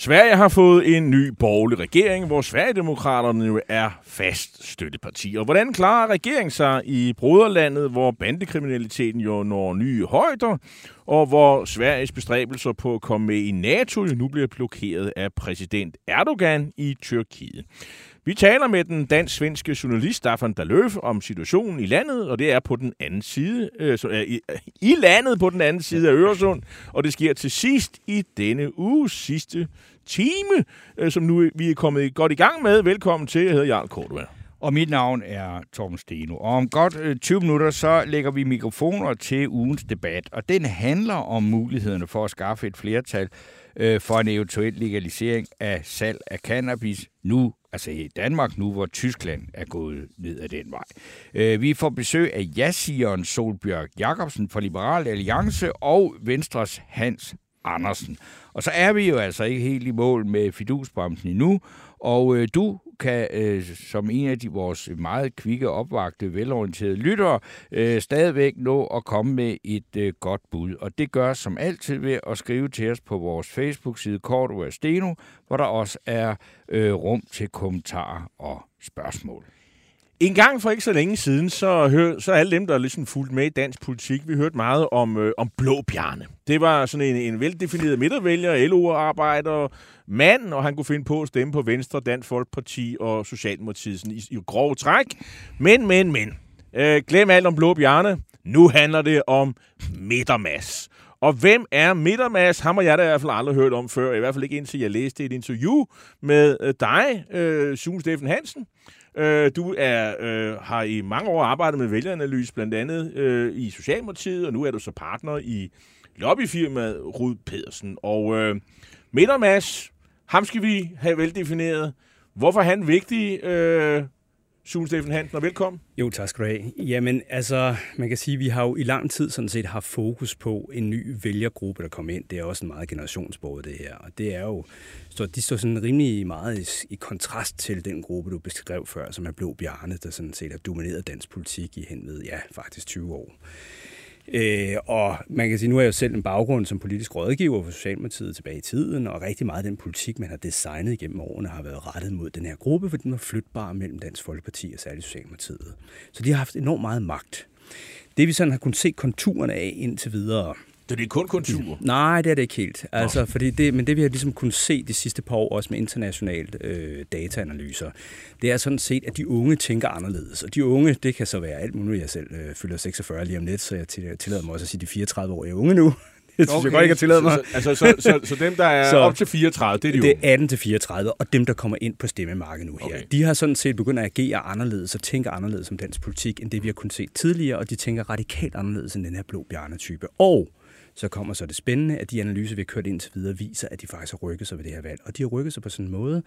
Sverige har fået en ny borgerlig regering, hvor Sverigedemokraterne jo er fast støtteparti. Og hvordan klarer regeringen sig i broderlandet, hvor bandekriminaliteten jo når nye højder, og hvor Sveriges bestræbelser på at komme med i NATO jo nu bliver blokeret af præsident Erdogan i Tyrkiet? Vi taler med den dansk-svenske journalist Staffan Daløf om situationen i landet, og det er på den anden side, øh, så, øh, i, i landet på den anden side af Øresund, og det sker til sidst i denne uges sidste time, øh, som nu vi er kommet godt i gang med. Velkommen til, jeg hedder Jarl Kortua. Og mit navn er Torben Steno. Og om godt øh, 20 minutter, så lægger vi mikrofoner til ugens debat. Og den handler om mulighederne for at skaffe et flertal øh, for en eventuel legalisering af salg af cannabis nu, altså i Danmark nu, hvor Tyskland er gået ned ad den vej. Øh, vi får besøg af jasigeren Solbjørg Jacobsen fra Liberal Alliance og Venstres Hans Andersen. Og så er vi jo altså ikke helt i mål med fidusbremsen endnu, og øh, du kan øh, som en af de vores meget kvikke, opvagte, velorienterede lyttere øh, stadigvæk nå at komme med et øh, godt bud. Og det gør som altid ved at skrive til os på vores Facebook-side Kort Steno, hvor der også er øh, rum til kommentarer og spørgsmål. En gang for ikke så længe siden, så, hør, så alle dem, der er ligesom fulgt med i dansk politik, vi hørte meget om, øh, om blå bjarne. Det var sådan en, en veldefineret midtervælger, LO-arbejder, mand, og han kunne finde på at stemme på Venstre, Dansk Folkeparti og Socialdemokratiet sådan i, i grov træk. Men, men, men. Øh, glem alt om blå bjarne. Nu handler det om midtermas. Og hvem er Midtermas? Ham har jeg da i hvert fald aldrig hørt om før. I hvert fald ikke indtil jeg læste et interview med øh, dig, øh, Sune Steffen Hansen. Øh, du er, øh, har i mange år arbejdet med vælgeranalyse, blandt andet øh, i Socialdemokratiet, og nu er du så partner i lobbyfirmaet Rud Pedersen. Og øh, Midtermas, ham skal vi have veldefineret. Hvorfor er han vigtig? Øh, Sune Steffen Hansen, og velkommen. Jo, tak skal du have. Jamen, altså, man kan sige, at vi har jo i lang tid sådan set haft fokus på en ny vælgergruppe, der kommer ind. Det er også en meget generationsbord, det her. Og det er jo, så de står sådan rimelig meget i, i kontrast til den gruppe, du beskrev før, som er Blå Bjarne, der sådan set har domineret dansk politik i hen ved, ja, faktisk 20 år. Øh, og man kan sige, nu er jeg jo selv en baggrund som politisk rådgiver for Socialdemokratiet tilbage i tiden, og rigtig meget af den politik, man har designet igennem årene, har været rettet mod den her gruppe, for den var flytbar mellem Dansk Folkeparti og særligt Socialdemokratiet. Så de har haft enormt meget magt. Det vi sådan har kunnet se konturerne af indtil videre, så det er kun kontur. Nej, det er det ikke helt. Altså, fordi det, men det vi har ligesom kunnet se de sidste par år, også med internationalt øh, dataanalyser, det er sådan set, at de unge tænker anderledes. Og de unge, det kan så være alt muligt. Jeg selv øh, fylder 46 lige om lidt, så jeg til- tillader mig også at sige, de 34 år er unge nu. Det synes okay. jeg godt, jeg kan tillade mig. Så, så, altså, så, så, så dem, der er så, op til 34, det er de Det er 18 til 34, og dem, der kommer ind på stemmemarkedet nu her, Okay. de har sådan set begyndt at agere anderledes og tænke anderledes om dansk politik, end det vi har kunnet se tidligere, og de tænker radikalt anderledes end den her blå bjarne-type. Og så kommer så det spændende, at de analyser, vi har kørt indtil videre, viser, at de faktisk har rykket sig ved det her valg. Og de har rykket sig på sådan en måde,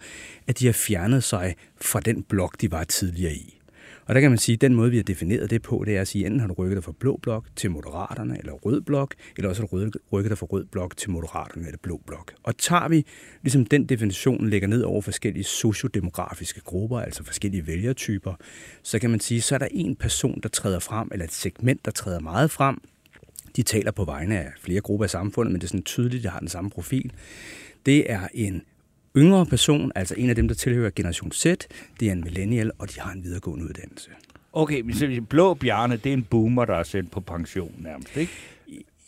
at de har fjernet sig fra den blok, de var tidligere i. Og der kan man sige, at den måde, vi har defineret det på, det er at sige, enten har du rykket dig fra blå blok til moderaterne, eller rød blok, eller også har du rykket- dig fra rød blok til moderaterne, eller blå blok. Og tager vi ligesom den definition, lægger ned over forskellige sociodemografiske grupper, altså forskellige vælgertyper, så kan man sige, så er der en person, der træder frem, eller et segment, der træder meget frem, de taler på vegne af flere grupper i samfundet, men det er sådan tydeligt, at de har den samme profil. Det er en yngre person, altså en af dem, der tilhører Generation Z. Det er en millennial, og de har en videregående uddannelse. Okay, men så Blå bjerne, det er en boomer, der er sendt på pension nærmest, ikke?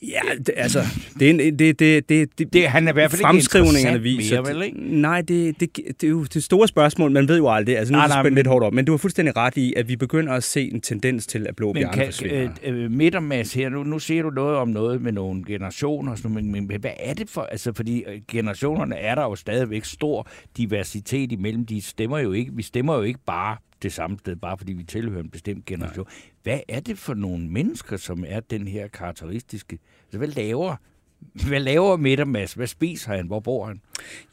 Ja, det, altså, det er en, det, det, det, det, Det, han er i hvert fald ikke fremskrivningerne interessant viser. mere, vel, ikke? Nej, det, det, det er jo det store spørgsmål. Man ved jo aldrig. Altså, nu Nej, er det lidt hårdt op. Men du har fuldstændig ret i, at vi begynder at se en tendens til, at blå Men bjørne kan, forsvinder. øh, øh, Midtermads her, nu, nu siger du noget om noget med nogle generationer, sådan men, men hvad er det for, altså fordi øh, generationerne er der jo stadigvæk stor diversitet imellem, de stemmer jo ikke, vi stemmer jo ikke bare det samme sted, bare fordi vi tilhører en bestemt generation. Nej. Hvad er det for nogle mennesker, som er den her karakteristiske, altså hvad laver Hvad laver Midtermas? Hvad spiser han? Hvor bor han?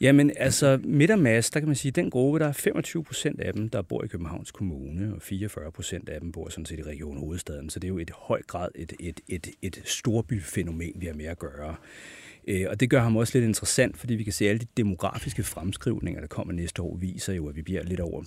Jamen, altså, Midtermas, der kan man sige, den gruppe, der er 25 procent af dem, der bor i Københavns Kommune, og 44 procent af dem bor sådan set i Region Hovedstaden. Så det er jo i høj grad et, et, et, et storbyfænomen, vi har med at gøre. Øh, og det gør ham også lidt interessant, fordi vi kan se, at alle de demografiske fremskrivninger, der kommer næste år, viser jo, at vi bliver lidt over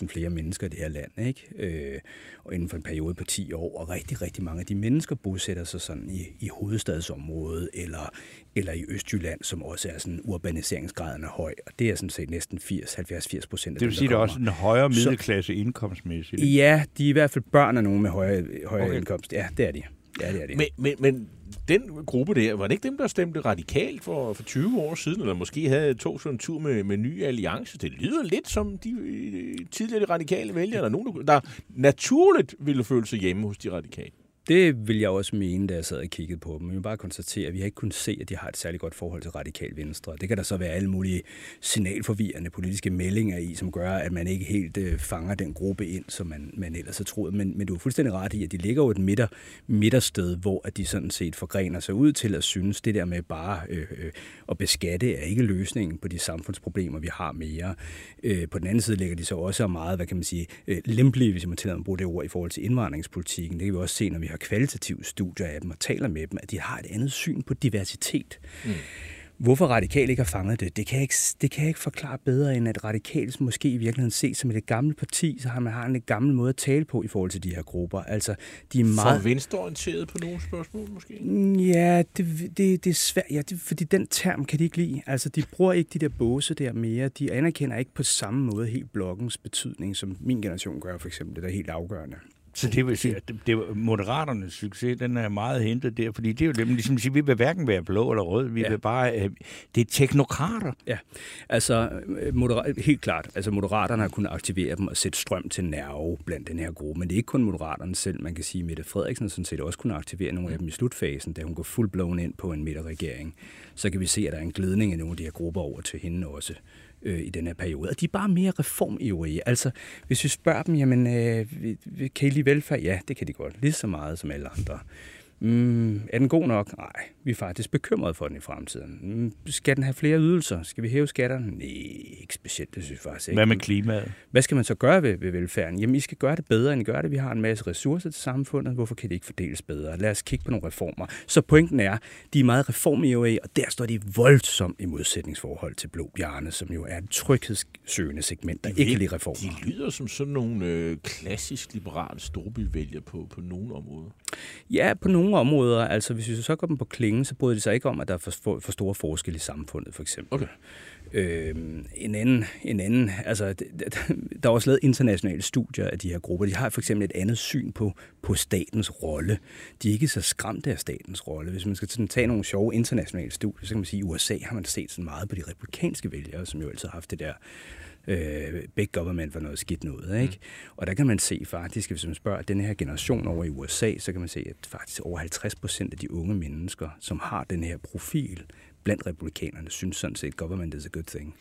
200.000 flere mennesker i det her land. Ikke? Øh, og inden for en periode på 10 år. Og rigtig, rigtig mange af de mennesker bosætter sig sådan i, i hovedstadsområdet eller, eller i Østjylland, som også er sådan urbaniseringsgraden er høj. Og det er sådan set næsten 80-70-80 procent af Det vil sige, at der er også en højere middelklasse indkomstmæssigt. Ja, de er i hvert fald børn af nogen med højere, højere okay. indkomst. Ja, det er de. Ja, det er det. Men, men, men den gruppe der, var det ikke dem, der stemte radikalt for, for 20 år siden, eller måske havde tog sådan en tur med, med ny alliance? Det lyder lidt som de øh, tidligere radikale vælgere, eller nogen, der naturligt ville føle sig hjemme hos de radikale. Det vil jeg også mene, da jeg sad og kiggede på dem. Men vil bare konstatere, at vi har ikke kunnet se, at de har et særligt godt forhold til radikal venstre. Det kan der så være alle mulige signalforvirrende politiske meldinger i, som gør, at man ikke helt øh, fanger den gruppe ind, som man, man ellers har troet. Men, men du er fuldstændig ret i, at de ligger jo et midter, midtersted, hvor at de sådan set forgrener sig ud til at synes, det der med bare øh, øh, at beskatte er ikke løsningen på de samfundsproblemer, vi har mere. Øh, på den anden side ligger de så også meget, hvad kan man sige, øh, lempelige, hvis man tillader at bruge det ord, i forhold til indvandringspolitikken. Det kan vi også se, når vi har kvalitative studier af dem og taler med dem, at de har et andet syn på diversitet. Mm. Hvorfor radikal ikke har fanget det, det kan, jeg ikke, det kan jeg ikke forklare bedre, end at radikalt måske i virkeligheden ses som et gammelt parti, så har man har en lidt gammel måde at tale på i forhold til de her grupper. Altså, de er meget... For venstreorienteret på nogle spørgsmål, måske? Ja, det, det, det er svært, ja, det, fordi den term kan de ikke lide. Altså, de bruger ikke de der båse der mere. De anerkender ikke på samme måde helt blokkens betydning, som min generation gør, for eksempel. Det der er helt afgørende. Så det vil sige, at det, Moderaternes succes, den er meget hentet der, fordi det er jo dem, ligesom siger, vi vil hverken være blå eller rød, vi ja. vil bare, øh, det er teknokrater. Ja, altså moderat, helt klart, altså Moderaterne har kunnet aktivere dem og sætte strøm til nerve blandt den her gruppe, men det er ikke kun Moderaterne selv, man kan sige, Mette Frederiksen sådan set også kunne aktivere nogle af dem i slutfasen, da hun går fuldblåen ind på en midterregering. Så kan vi se, at der er en glidning af nogle af de her grupper over til hende også øh, i den her periode. Og de er bare mere reformivrige. Altså, hvis vi spørger dem, jamen, øh, kan I lide velfærd? Ja, det kan de godt. Lige så meget som alle andre. Mm, er den god nok? Nej, vi er faktisk bekymrede for den i fremtiden. Mm, skal den have flere ydelser? Skal vi hæve skatterne? Nej, ikke specielt, det synes jeg faktisk ikke. Hvad med klimaet? Hvad skal man så gøre ved, ved velfærden? Jamen, I skal gøre det bedre, end I gør det. Vi har en masse ressourcer til samfundet. Hvorfor kan det ikke fordeles bedre? Lad os kigge på nogle reformer. Så pointen er, de er meget reformivrige, og der står de voldsomt i modsætningsforhold til Blå Bjarne, som jo er et tryghedssøgende segment, der de ikke kan lide reformer. De lyder som sådan nogle øh, klassisk liberale storbyvælgere på, på nogle områder. Ja, på nogle områder. Altså, hvis vi så går dem på klingen, så bryder de sig ikke om, at der er for, for store forskelle i samfundet, for eksempel. Okay. Øh, en anden, en anden, altså, der er også lavet internationale studier af de her grupper. De har for eksempel et andet syn på, på statens rolle. De er ikke så skræmte af statens rolle. Hvis man skal sådan, tage nogle sjove internationale studier, så kan man sige, at i USA har man set sådan meget på de republikanske vælgere, som jo altid har haft det der øh, big government var noget skidt noget. Ikke? Mm. Og der kan man se faktisk, hvis man spørger den her generation over i USA, så kan man se, at faktisk over 50 procent af de unge mennesker, som har den her profil, blandt republikanerne, synes sådan set, government is a good thing.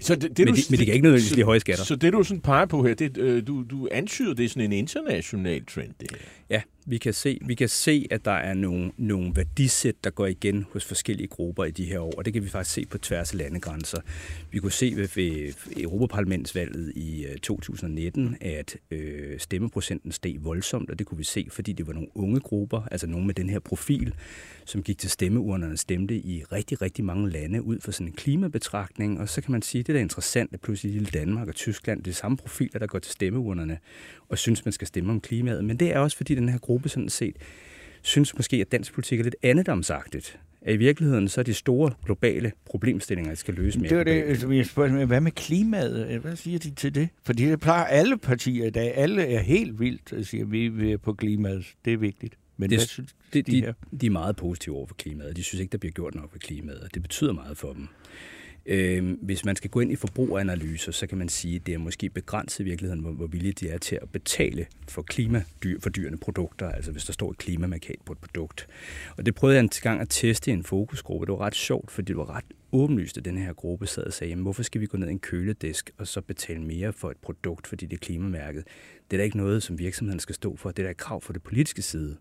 Så det, det, men, de, men de kan ikke nødvendigvis lide høje skatter. Så det, du sådan peger på her, det, øh, du, du antyder, det er sådan en international trend, det her. Ja, vi kan se, vi kan se at der er nogle, nogle værdisæt, der går igen hos forskellige grupper i de her år, og det kan vi faktisk se på tværs af landegrænser. Vi kunne se ved, ved Europaparlamentsvalget i øh, 2019, at øh, stemmeprocenten steg voldsomt, og det kunne vi se, fordi det var nogle unge grupper, altså nogle med den her profil, som gik til stemmeurnerne og stemte i rigtig, rigtig mange lande ud fra sådan en klimabetragtning, og så kan man sige, at det er interessant, at pludselig lille Danmark og Tyskland, det er samme profiler, der går til stemmeurnerne og synes, man skal stemme om klimaet, men det er også, fordi den her gruppe sådan set synes måske, at dansk politik er lidt andetomsagtigt. At i virkeligheden så er de store globale problemstillinger, der skal løse mere. Det var det, altså, jeg spørger, hvad med klimaet? Hvad siger de til det? Fordi det plejer alle partier i dag. Alle er helt vildt at sige, at vi er på klimaet. Det er vigtigt. Men det, hvad synes de, de, de, de er meget positive over for klimaet. De synes ikke, der bliver gjort nok for klimaet. Det betyder meget for dem. Øh, hvis man skal gå ind i forbrugeranalyser, så kan man sige, at det er måske begrænset i virkeligheden, hvor, hvor villige de er til at betale for klimadyrende produkter, altså hvis der står et klimamarkat på et produkt. Og det prøvede jeg en gang at teste i en fokusgruppe. Det var ret sjovt, fordi det var ret åbenlyst, at den her gruppe sad og sagde, jamen, hvorfor skal vi gå ned i en køledisk og så betale mere for et produkt, fordi det er klimamærket? Det er da ikke noget, som virksomheden skal stå for. Det er da et krav for det politiske side.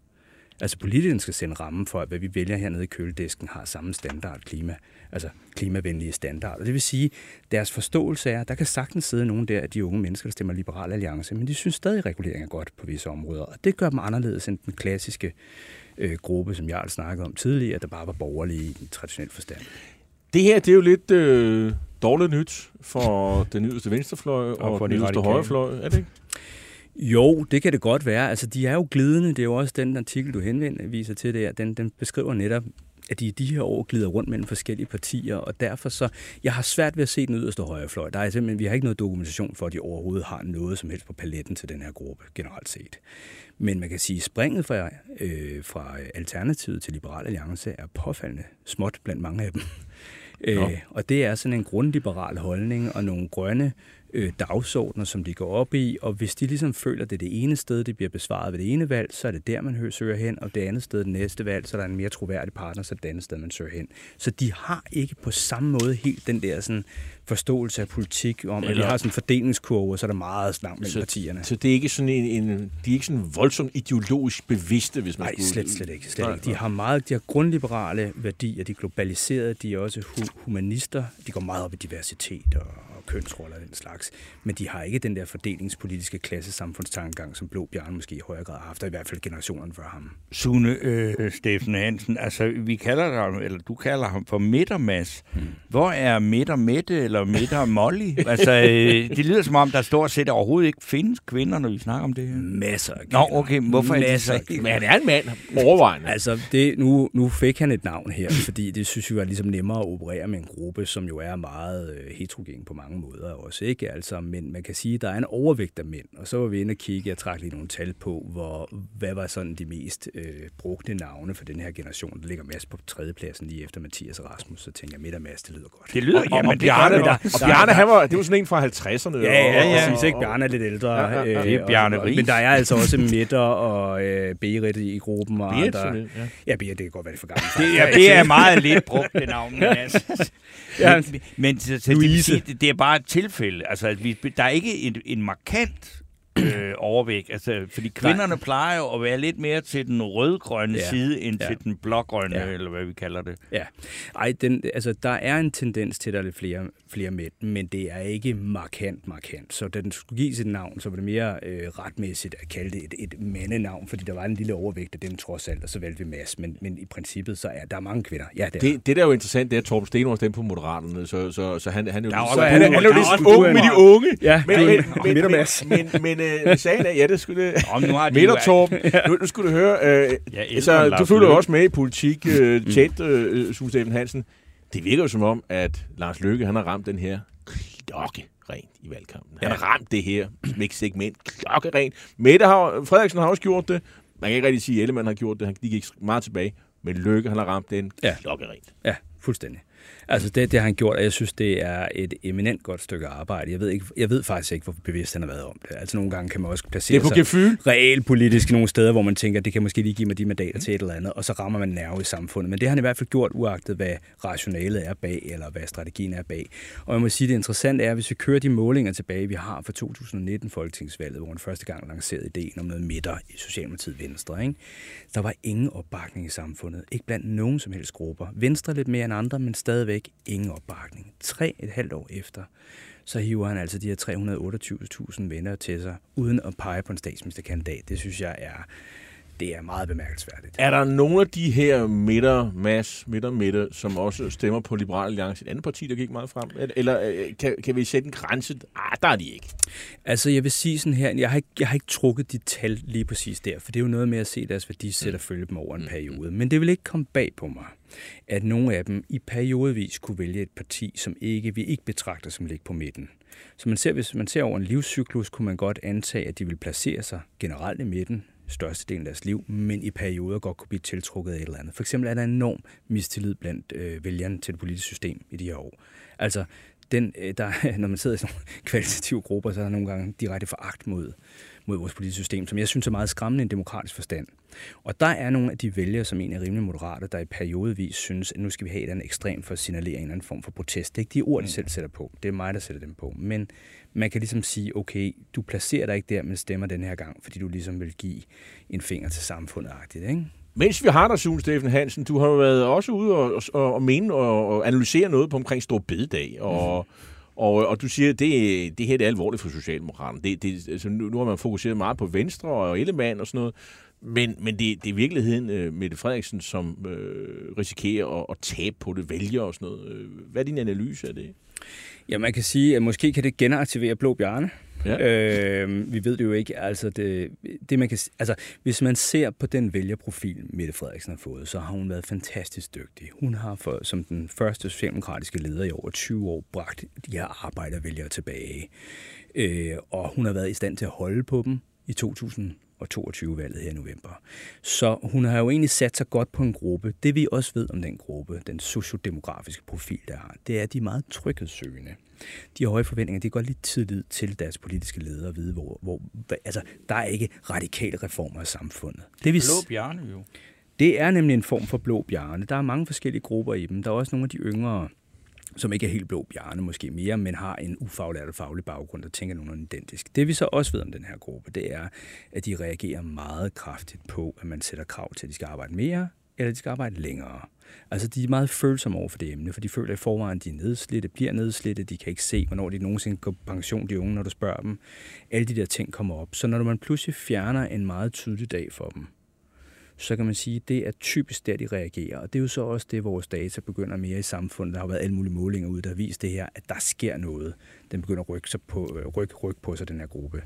Altså politikerne skal sende rammen for, at hvad vi vælger hernede i køledisken har samme standard klima, altså klimavenlige standarder. Det vil sige, deres forståelse er, der kan sagtens sidde nogen der af de unge mennesker, der stemmer Liberal Alliance, men de synes stadig, at regulering er godt på visse områder. Og det gør dem anderledes end den klassiske øh, gruppe, som jeg snakkede om tidligere, der bare var borgerlige i den traditionelle forstand. Det her, det er jo lidt øh, dårligt nyt for den yderste venstrefløj og, Og for den de yderste højrefløj, er det ikke? Jo, det kan det godt være. Altså, de er jo glidende. Det er jo også den artikel, du henviser til der. Den, den beskriver netop, at de i de her år glider rundt mellem forskellige partier, og derfor så, jeg har svært ved at se den yderste højrefløj. Der er simpelthen, vi har ikke noget dokumentation for, at de overhovedet har noget som helst på paletten til den her gruppe, generelt set. Men man kan sige, at springet fra, øh, fra Alternativet til Liberal Alliance er påfaldende småt blandt mange af dem. Øh, og det er sådan en grundliberal holdning og nogle grønne øh, dagsordner, som de går op i, og hvis de ligesom føler, at det er det ene sted, det bliver besvaret ved det ene valg, så er det der, man søger hen, og det andet sted, det næste valg, så er der en mere troværdig partner, så er det det andet sted, man søger hen. Så de har ikke på samme måde helt den der sådan, forståelse af politik, om at Eller- de har sådan en fordelingskurve, og så er der meget langt mellem Så- partierne. Så det er ikke sådan en, en de er ikke sådan voldsomt ideologisk bevidste, hvis man Nej, skulle... slet, slet ikke. Slet Nej, ikke. De har meget, de har grundliberale værdier, de er globaliserede, de er også hu- humanister, de går meget op i diversitet og, og kønsroller og den slags, men de har ikke den der fordelingspolitiske klassesamfundstankegang, som Blå Bjørn måske i højere grad har haft, og i hvert fald generationen før ham. Sune øh, Steffen Hansen, altså vi kalder ham, eller du kalder ham for Midtermas. Hmm. Hvor er Midter Mette eller Midter Molly? altså, øh, det lyder som om, der stort set overhovedet ikke findes kvinder, når vi snakker om det her. Masser af Nå, kvinder. okay, hvorfor er de Masser så ikke-. Men han er en mand, overvejende. Altså, det, nu, nu fik han et navn her, fordi det synes vi var ligesom nemmere at operere med en gruppe, som jo er meget øh, heterogen på mange måder også, ikke? Altså, men man kan sige, at der er en overvægt af mænd, og så var vi inde og kigge, jeg trak lige nogle tal på, hvor, hvad var sådan de mest øh, brugte navne for den her generation. Der ligger Mads på tredjepladsen lige efter Mathias og Rasmus, så tænker jeg, midt og Mads, det lyder godt. Det lyder, og, jamen, og det gør det da. og, Bjarne han var, det var sådan en fra 50'erne. Ja, ja, ja, præcis, ikke? Bjarne er lidt ældre. Ja, ja, ja. øh, Det er Bjarne Riis. Men der er altså også Midter og øh, Berit i gruppen. Og Berit, simpelthen, ja. Ja, Berit, det kan godt være, det for gammelt. Det, ja, det er meget lidt brugt, det navn. Men, altså, Ja. men, men så, så det, sige, det, er bare et tilfælde. Altså, at vi, der er ikke en, en markant øh, overvægt. Altså, fordi kvinderne plejer jo at være lidt mere til den rødgrønne Ja. side, end Ja. til den blågrønne, Ja. eller hvad vi kalder det. Ja, Ej, den, altså, der er en tendens til, at der er lidt flere, flere mænd, men det er ikke markant, markant. Så da den skulle gives et navn, så var det mere øh, retmæssigt at kalde det et, et mandenavn, fordi der var en lille overvægt af dem trods alt, og så valgte vi Mads. Men, men i princippet, så er der mange kvinder. Ja, det er Det, det, der er jo interessant, det er, at Torben Steno har stemt på Moderaterne, så, så, så han, han er jo Der er så han, han er jo der er lidt også ung med de unge. Ja, men, er men, en- men, men, Mads. men, men, øh, sagen er, ja, det skulle det. Om nu har de Midt og Torben, nu, nu skulle du høre, øh, elsker så, du følger jo også med i politik øh, tæt, øh, Steffen Hansen. Det virker jo som om, at Lars Løkke, han har ramt den her klokke rent i valgkampen. Han har ramt det her segment klokkerent. Mette har, Frederiksen har også gjort det. Man kan ikke rigtig sige, at Ellemann har gjort det. Han- De gik meget tilbage. Men Løkke, han har ramt den Ja. klokkerent. Ja, fuldstændig. Altså det, det har han gjort, og jeg synes, det er et eminent godt stykke arbejde. Jeg ved, ikke, jeg ved faktisk ikke, hvor bevidst han har været om det. Altså nogle gange kan man også placere Det er på sig realpolitisk nogle steder, hvor man tænker, det kan måske lige give mig de mandater til et eller andet, og så rammer man nerve i samfundet. Men det har han i hvert fald gjort, uagtet hvad rationalet er bag, eller hvad strategien er bag. Og jeg må sige, det interessante er, hvis vi kører de målinger tilbage, vi har fra 2019 folketingsvalget, hvor han første gang lancerede ideen om noget midter i Socialdemokratiet Venstre. Ikke? Der var ingen opbakning i samfundet. Ikke blandt nogen som helst grupper. Venstre lidt mere end andre, men stadigvæk ingen opbakning. Tre et halvt år efter, så hiver han altså de her 328.000 venner til sig, uden at pege på en statsministerkandidat. Det synes jeg er, det er meget bemærkelsesværdigt. Er der nogle af de her midter, mass, midter, midter, som også stemmer på Liberal Alliance, et andet parti, der gik meget frem? Eller øh, kan, kan vi sætte en grænse? Ah, der er de ikke. Altså, jeg vil sige sådan her, jeg har, ikke, jeg har ikke trukket de tal lige præcis der, for det er jo noget med at se deres værdisæt og følge dem over en periode. Men det vil ikke komme bag på mig, at nogle af dem i periodevis kunne vælge et parti, som ikke vi ikke betragter som ligge på midten. Så man ser, hvis man ser over en livscyklus, kunne man godt antage, at de vil placere sig generelt i midten, størstedelen af deres liv, men i perioder godt kunne blive tiltrukket af et eller andet. For eksempel er der enorm mistillid blandt øh, vælgerne til det politiske system i de her år. Altså, den, øh, der, når man sidder i sådan nogle kvalitative grupper, så er der nogle gange direkte foragt mod, mod vores politiske system, som jeg synes er meget skræmmende i en demokratisk forstand. Og der er nogle af de vælgere, som egentlig er rimelig moderate, der i periodevis synes, at nu skal vi have et eller andet ekstremt for at signalere en eller anden form for protest. Det er ikke de ord, de selv sætter på. Det er mig, der sætter dem på. Men man kan ligesom sige, okay, du placerer dig ikke der, men stemmer den her gang, fordi du ligesom vil give en finger til samfundet. Ikke? Mens vi har dig, Sune Steffen Hansen, du har jo været også ude og, og, og mene og, og analysere noget på omkring Stor Bededag, og, mm. og, og du siger, at det, det her det er alvorligt for Socialdemokraterne. Det, det, altså, nu, nu har man fokuseret meget på Venstre og Ellemann og sådan noget, men, men det, det er i virkeligheden uh, Mette Frederiksen, som uh, risikerer at, at tabe på det, vælger og sådan noget. Hvad er din analyse af det? Ja, man kan sige, at måske kan det genaktivere Blå Bjarne. Ja. Øh, vi ved det jo ikke. Altså, det, det man kan, altså, hvis man ser på den vælgerprofil, Mette Frederiksen har fået, så har hun været fantastisk dygtig. Hun har for, som den første socialdemokratiske leder i over 20 år bragt de her arbejdervælgere tilbage. Øh, og hun har været i stand til at holde på dem i 2000 og 22-valget her i november. Så hun har jo egentlig sat sig godt på en gruppe. Det vi også ved om den gruppe, den sociodemografiske profil, der har, det er, at de er meget tryghedssøgende. De har høje forventninger. De går lidt tillid til deres politiske ledere at vide, hvor, hvor altså, der er ikke radikale reformer i samfundet. Det er blå bjørne jo. Det er nemlig en form for blå bjørne. Der er mange forskellige grupper i dem. Der er også nogle af de yngre som ikke er helt blå bjerne måske mere, men har en ufaglært og faglig baggrund, der tænker nogenlunde identisk. Det vi så også ved om den her gruppe, det er, at de reagerer meget kraftigt på, at man sætter krav til, at de skal arbejde mere, eller de skal arbejde længere. Altså, de er meget følsomme over for det emne, for de føler i forvejen, at de er nedslidte, bliver nedslidte, de kan ikke se, hvornår de nogensinde går på pension, de unge, når du spørger dem. Alle de der ting kommer op. Så når man pludselig fjerner en meget tydelig dag for dem, så kan man sige, at det er typisk der, de reagerer. Og det er jo så også det, vores data begynder mere i samfundet. Der har været alle mulige målinger ud, der har vist det her, at der sker noget. Den begynder at rykke, sig på, øh, rykke, rykke på sig, den her gruppe.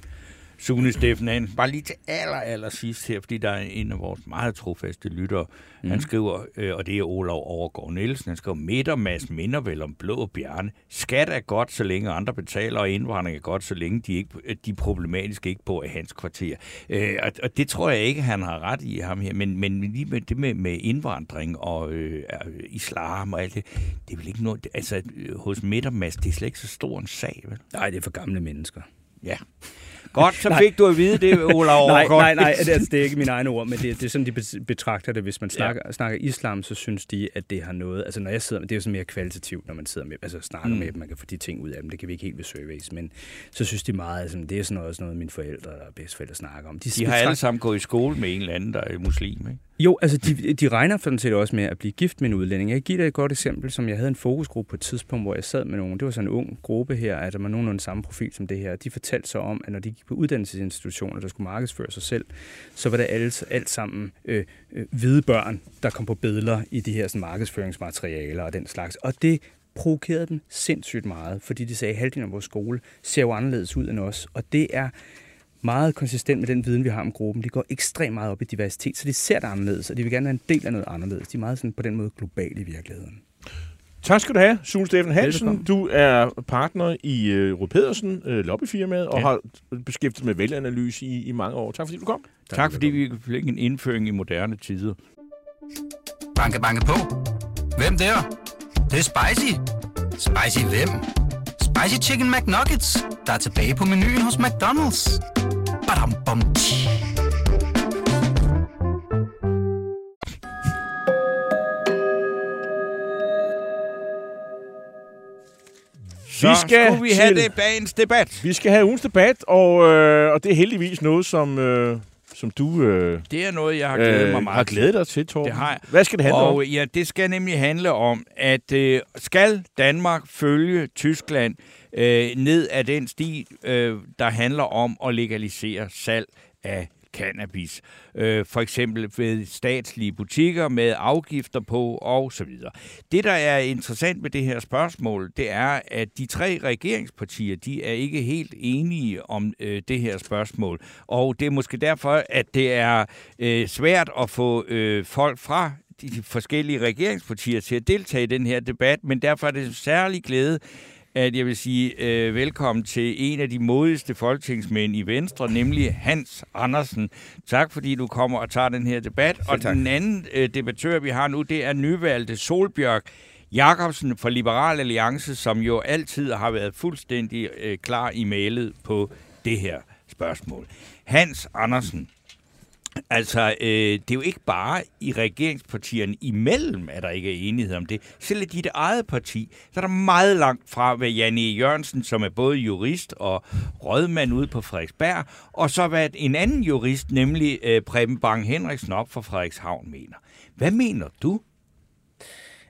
Sune Steffen Hansen. Bare lige til aller, aller sidst her, fordi der er en af vores meget trofaste lyttere. Mm. Han skriver, øh, og det er Olav Overgaard Nielsen, han skriver, Midtermads minder vel om blå bjørne. Skat er godt, så længe andre betaler, og indvandring er godt, så længe de, ikke, de er problematiske ikke på hans kvarter. Øh, og, og det tror jeg ikke, han har ret i ham her, men, men lige med det med, med indvandring og øh, islam og alt det, det er vel ikke noget, altså hos Midtermads, det er slet ikke så stor en sag, vel? Nej, det er for gamle mennesker. Ja. Godt, så fik du at vide det, Ola Nej, nej, nej, det, altså, det er ikke mine egne ord, men det, det er sådan, de betragter det. Hvis man snakker, ja. snakker islam, så synes de, at det har noget... Altså, når jeg sidder med, det er jo sådan mere kvalitativt, når man sidder med, altså snakker mm. med dem, man kan få de ting ud af dem. Det kan vi ikke helt ved surveys, men så synes de meget, altså, det er sådan noget, sådan noget mine forældre og bedsteforældre snakker om. De, de har alle sammen gået i skole med en eller anden, der er muslim, ikke? Jo, altså de, de regner for set også med at blive gift med en udlænding. Jeg giver dig et godt eksempel, som jeg havde en fokusgruppe på et tidspunkt, hvor jeg sad med nogen. Det var sådan en ung gruppe her, at der var nogenlunde samme profil som det her. De fortalte så om, at når de gik på uddannelsesinstitutioner, der skulle markedsføre sig selv, så var det alt, alt sammen øh, øh, hvide børn, der kom på billeder i de her sådan, markedsføringsmaterialer og den slags. Og det provokerede dem sindssygt meget, fordi de sagde, at halvdelen af vores skole ser jo anderledes ud end os. Og det er meget konsistent med den viden, vi har om gruppen. De går ekstremt meget op i diversitet, så de ser det anderledes, og de vil gerne være en del af noget anderledes. De er meget sådan på den måde globale i virkeligheden. Tak skal du have, Sune Steffen Hansen. Velkommen. Du er partner i uh, Rud Pedersen, uh, lobbyfirmaet, og ja. har beskæftiget med vælgeranalyse i, i mange år. Tak fordi du kom. Tak, tak fordi vi fik en indføring i moderne tider. Banke, banke på. Hvem der? Det, det er spicy. Spicy hvem? Spicy Chicken McNuggets, der er tilbage på menuen hos McDonald's. Badum, bom, Så vi skal skulle vi have det dagens debat. Vi skal have ugens debat, og, øh, og det er heldigvis noget, som, øh, som du øh, Det er noget, jeg har glædet øh, mig meget har glædet dig til, Torben. Det har jeg. Hvad skal det handle og, om? Ja, det skal nemlig handle om, at øh, skal Danmark følge Tyskland øh, ned ad den sti, øh, der handler om at legalisere salg af cannabis. Øh, for eksempel ved statslige butikker med afgifter på og så videre. Det, der er interessant med det her spørgsmål, det er, at de tre regeringspartier, de er ikke helt enige om øh, det her spørgsmål. Og det er måske derfor, at det er øh, svært at få øh, folk fra de forskellige regeringspartier til at deltage i den her debat, men derfor er det særlig glæde, at jeg vil sige øh, velkommen til en af de modigste folketingsmænd i Venstre, nemlig Hans Andersen. Tak fordi du kommer og tager den her debat. og tak. den anden øh, debattør, vi har nu, det er nyvalgte Solbjørg Jakobsen fra Liberal Alliance, som jo altid har været fuldstændig øh, klar i mailet på det her spørgsmål. Hans Andersen, Altså, øh, det er jo ikke bare i regeringspartierne imellem, at der ikke er enighed om det. Selv i dit eget parti, så er der meget langt fra, hvad Janne Jørgensen, som er både jurist og rådmand ude på Frederiksberg, og så hvad en anden jurist, nemlig øh, Preben Bang Henriksen op fra Frederikshavn, mener. Hvad mener du?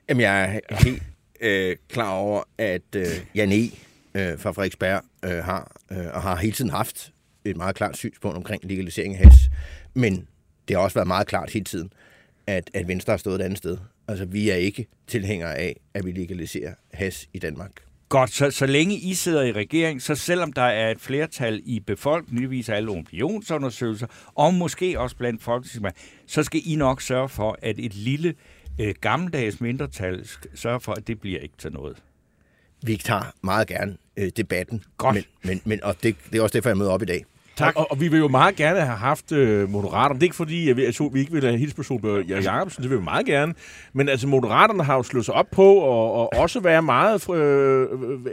Jamen, jeg er helt øh, klar over, at øh, Janne Øh, fra Frederiksberg øh, har, øh, og har hele tiden haft et meget klart synspunkt omkring legalisering af has. Men det har også været meget klart hele tiden, at, at Venstre har stået et andet sted. Altså, vi er ikke tilhængere af, at vi legaliserer has i Danmark. Godt, så, så længe I sidder i regering, så selvom der er et flertal i befolkningen, viser alle opinionsundersøgelser, og måske også blandt folketingsmænd, så skal I nok sørge for, at et lille øh, gammeldags mindretal sørger for, at det bliver ikke til noget. Vi tager meget gerne øh, debatten. Godt. Men, men, men, og det, det er også derfor, jeg møder op i dag. Tak. Og, og vi vil jo meget gerne have haft øh, Moderaterne. Det er ikke fordi, at vi, vi ikke vil have hilse på Solberg Jacobsen, det vil vi meget gerne. Men altså, Moderaterne har jo slået sig op på, og, og også være meget, øh,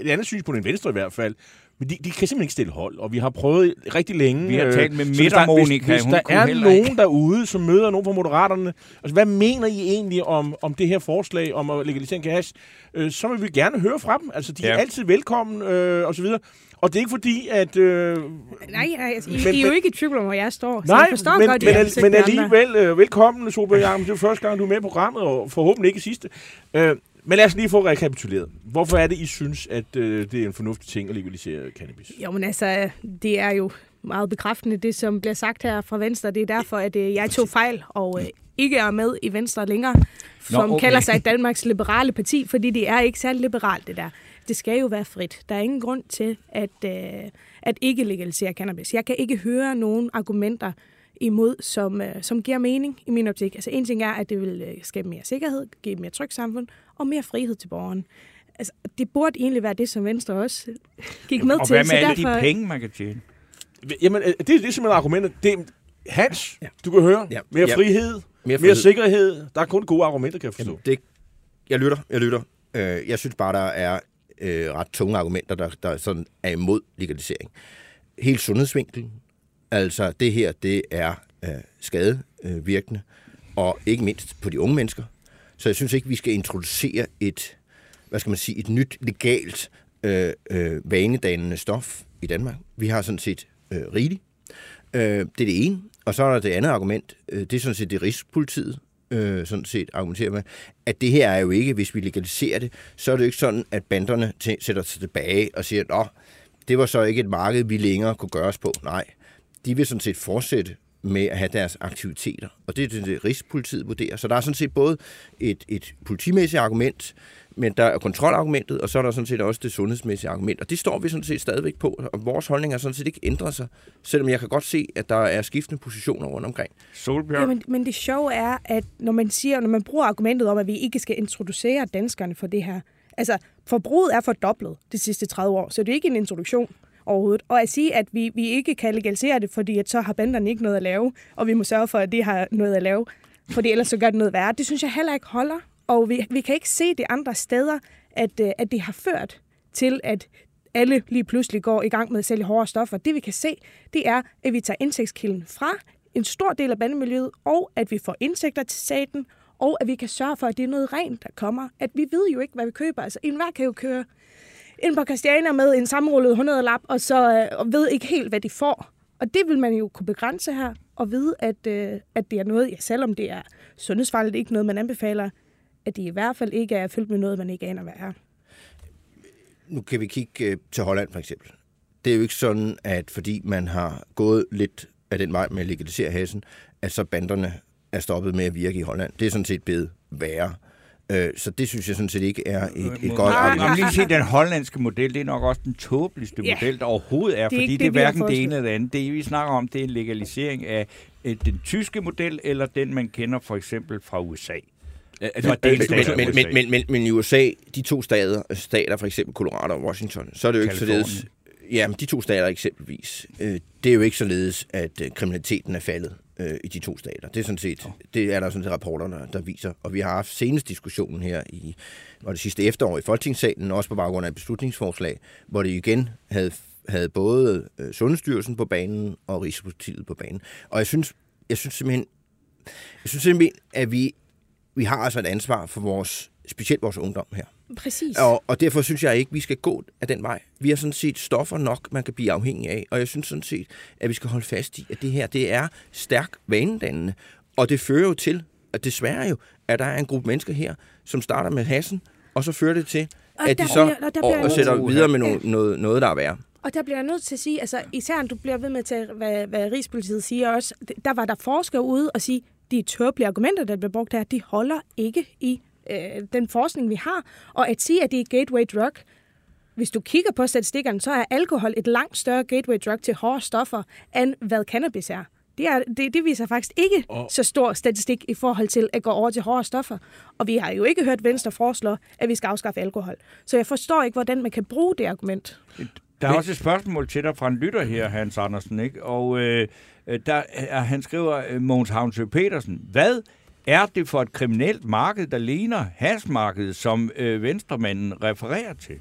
et andet synspunkt end Venstre i hvert fald, men de, de kan simpelthen ikke stille hold, og vi har prøvet rigtig længe. Vi har øh, talt med der- Midtermonika, Hvis, hvis der er nogen ikke. derude, som møder nogen fra Moderaterne, altså hvad mener I egentlig om, om det her forslag om at legalisere gas? Øh, så vil vi gerne høre fra dem. Altså, de er Ja. altid velkommen, øh, og så videre. Og det er ikke fordi, at... Øh, Nej, nej, altså, I, Men- I er jo ikke i tvivl om, hvor jeg står. Så Nej, jeg forstår men, godt, men, al, men alligevel øh, velkommen, Solberg Jacobsen. Det er første gang, du er med i programmet, og forhåbentlig ikke sidste. Øh, men lad os lige få rekapituleret. Hvorfor er det, I synes, at øh, det er en fornuftig ting at legalisere cannabis? Jo, men altså, det er jo meget bekræftende, det som bliver sagt her fra Venstre. Det er derfor, at øh, jeg tog fejl og øh, ikke er med i Venstre længere, som okay. okay. kalder sig Danmarks Liberale Parti, fordi det er ikke særlig liberalt, det der. Det skal jo være frit. Der er ingen grund til at, øh, at ikke legalisere cannabis. Jeg kan ikke høre nogen argumenter imod, som, øh, som giver mening i min optik. Altså en ting er, at det vil øh, skabe mere sikkerhed, give et mere trygt samfund og mere frihed til borgeren. Altså, det burde egentlig være det, som Venstre også gik med Og til. hvad så med alle derfor- de penge, man kan tjene? Jamen, øh, det, det er simpelthen argumentet. Det, er- Hans, ja. du kan høre. Ja. Mere Ja. frihed, mere, Mere mere frihed. sikkerhed. Der er kun gode argumenter, kan jeg forstå. Jamen, det, jeg lytter, jeg lytter. Øh, jeg synes bare, der er øh, ret tunge argumenter, der, der sådan er imod legalisering. Helt sundhedsvinkel. Altså, det her, det er øh, skadevirkende, og ikke mindst på de unge mennesker. Så jeg synes ikke, vi skal introducere et, hvad skal man sige, et nyt legalt øh, øh, vanedannende stof i Danmark. Vi har sådan set øh, rigeligt. Øh, det er det ene. Og så er der det andet argument. Øh, det er sådan set det Rigspolitiet øh, sådan set argumenterer med, at det her er jo ikke, hvis vi legaliserer det, så er det jo ikke sådan, at banderne t- sætter sig tilbage og siger, at det var så ikke et marked, vi længere kunne gøre os på. Nej, de vil sådan set fortsætte med at have deres aktiviteter. Og det er det, det Rigspolitiet vurderer. Så der er sådan set både et, et politimæssigt argument, men der er kontrolargumentet, og så er der sådan set også det sundhedsmæssige argument. Og det står vi sådan set stadigvæk på, og vores holdning har sådan set ikke ændret sig, selvom jeg kan godt se, at der er skiftende positioner rundt omkring. Solbjørn? Ja, men, men det sjove er, at når man siger, når man bruger argumentet om, at vi ikke skal introducere danskerne for det her, altså forbruget er fordoblet de sidste 30 år, så det er ikke en introduktion overhovedet. Og at sige, at vi, vi ikke kan legalisere det, fordi at så har banderne ikke noget at lave, og vi må sørge for, at de har noget at lave, fordi ellers så gør det noget værre, det synes jeg heller ikke holder. Og vi, vi kan ikke se det andre steder, at, øh, at det har ført til, at alle lige pludselig går i gang med at sælge hårde stoffer. Det vi kan se, det er, at vi tager indtægtskilden fra en stor del af bandemiljøet, og at vi får indtægter til staten, og at vi kan sørge for, at det er noget rent, der kommer. At vi ved jo ikke, hvad vi køber. Altså, enhver kan jo køre ind på Christiania med en sammenrullet 100 lap, og så øh, og ved ikke helt, hvad de får. Og det vil man jo kunne begrænse her, og vide, at, øh, at det er noget, ja, selvom det er sundhedsfarligt, ikke noget, man anbefaler, at det i hvert fald ikke er fyldt med noget, man ikke aner, hvad er. Nu kan vi kigge øh, til Holland for eksempel. Det er jo ikke sådan, at fordi man har gået lidt af den vej med at legalisere hassen, at så banderne er stoppet med at virke i Holland. Det er sådan set blevet værre. Øh, Så det synes jeg sådan set ikke er et, et godt argument. lige sige, den hollandske model, det er nok også den tåbeligste Ja. model, der overhovedet er, Det er fordi det, det, er hverken det ene eller det andet. Det, vi snakker om, det er en legalisering af øh, den tyske model, eller den, man kender for eksempel fra USA. Fra Men, delstater men, i men, USA. men, men, men i USA, de to stater, stater, for eksempel Colorado og Washington, så er det jo ikke således... Ja, men de to stater eksempelvis, øh, det er jo ikke således, at øh, kriminaliteten er faldet øh, i de to stater. Det er sådan set, det er der sådan set rapporter, der, viser. Og vi har haft senest diskussionen her i var det sidste efterår i Folketingssalen, også på baggrund af et beslutningsforslag, hvor det igen havde, havde både øh, Sundhedsstyrelsen på banen og Rigspolitiet på banen. Og jeg synes jeg synes simpelthen, jeg synes simpelthen, at vi, vi har altså et ansvar for vores, specielt vores ungdom her. Præcis. Og, og derfor synes jeg ikke, vi skal gå af den vej. Vi har sådan set stoffer nok, man kan blive afhængig af. Og jeg synes sådan set, at vi skal holde fast i, at det her, det er stærk vanedannende. Og det fører jo til, at desværre jo, at der er en gruppe mennesker her, som starter med hassen, og så fører det til, Og at de så bliver- og og, og sætter videre med noget, noget, noget, der er værre. Og der bliver jeg nødt til at sige, altså især du bliver ved med at tage, hvad, hvad Rigspolitiet siger også, der var der forskere ude og sige, de tåbelige argumenter, der bliver brugt her, de holder ikke i øh, den forskning, vi har. Og at sige, at det er gateway drug, hvis du kigger på statistikkerne, så er alkohol et langt større gateway drug til hårde stoffer, end hvad cannabis er. Det, er, det, det viser faktisk ikke Og- så stor statistik i forhold til at gå over til hårde stoffer. Og vi har jo ikke hørt Venstre foreslå, at vi skal afskaffe alkohol. Så jeg forstår ikke, hvordan man kan bruge det argument. Der er også et spørgsmål til dig fra en lytter her, Hans Andersen, ikke? Og øh, Øh, der, er, han skriver, Mogens Havnsø Petersen, hvad er det for et kriminelt marked, der ligner hasmarkedet, som øh, venstremanden refererer til?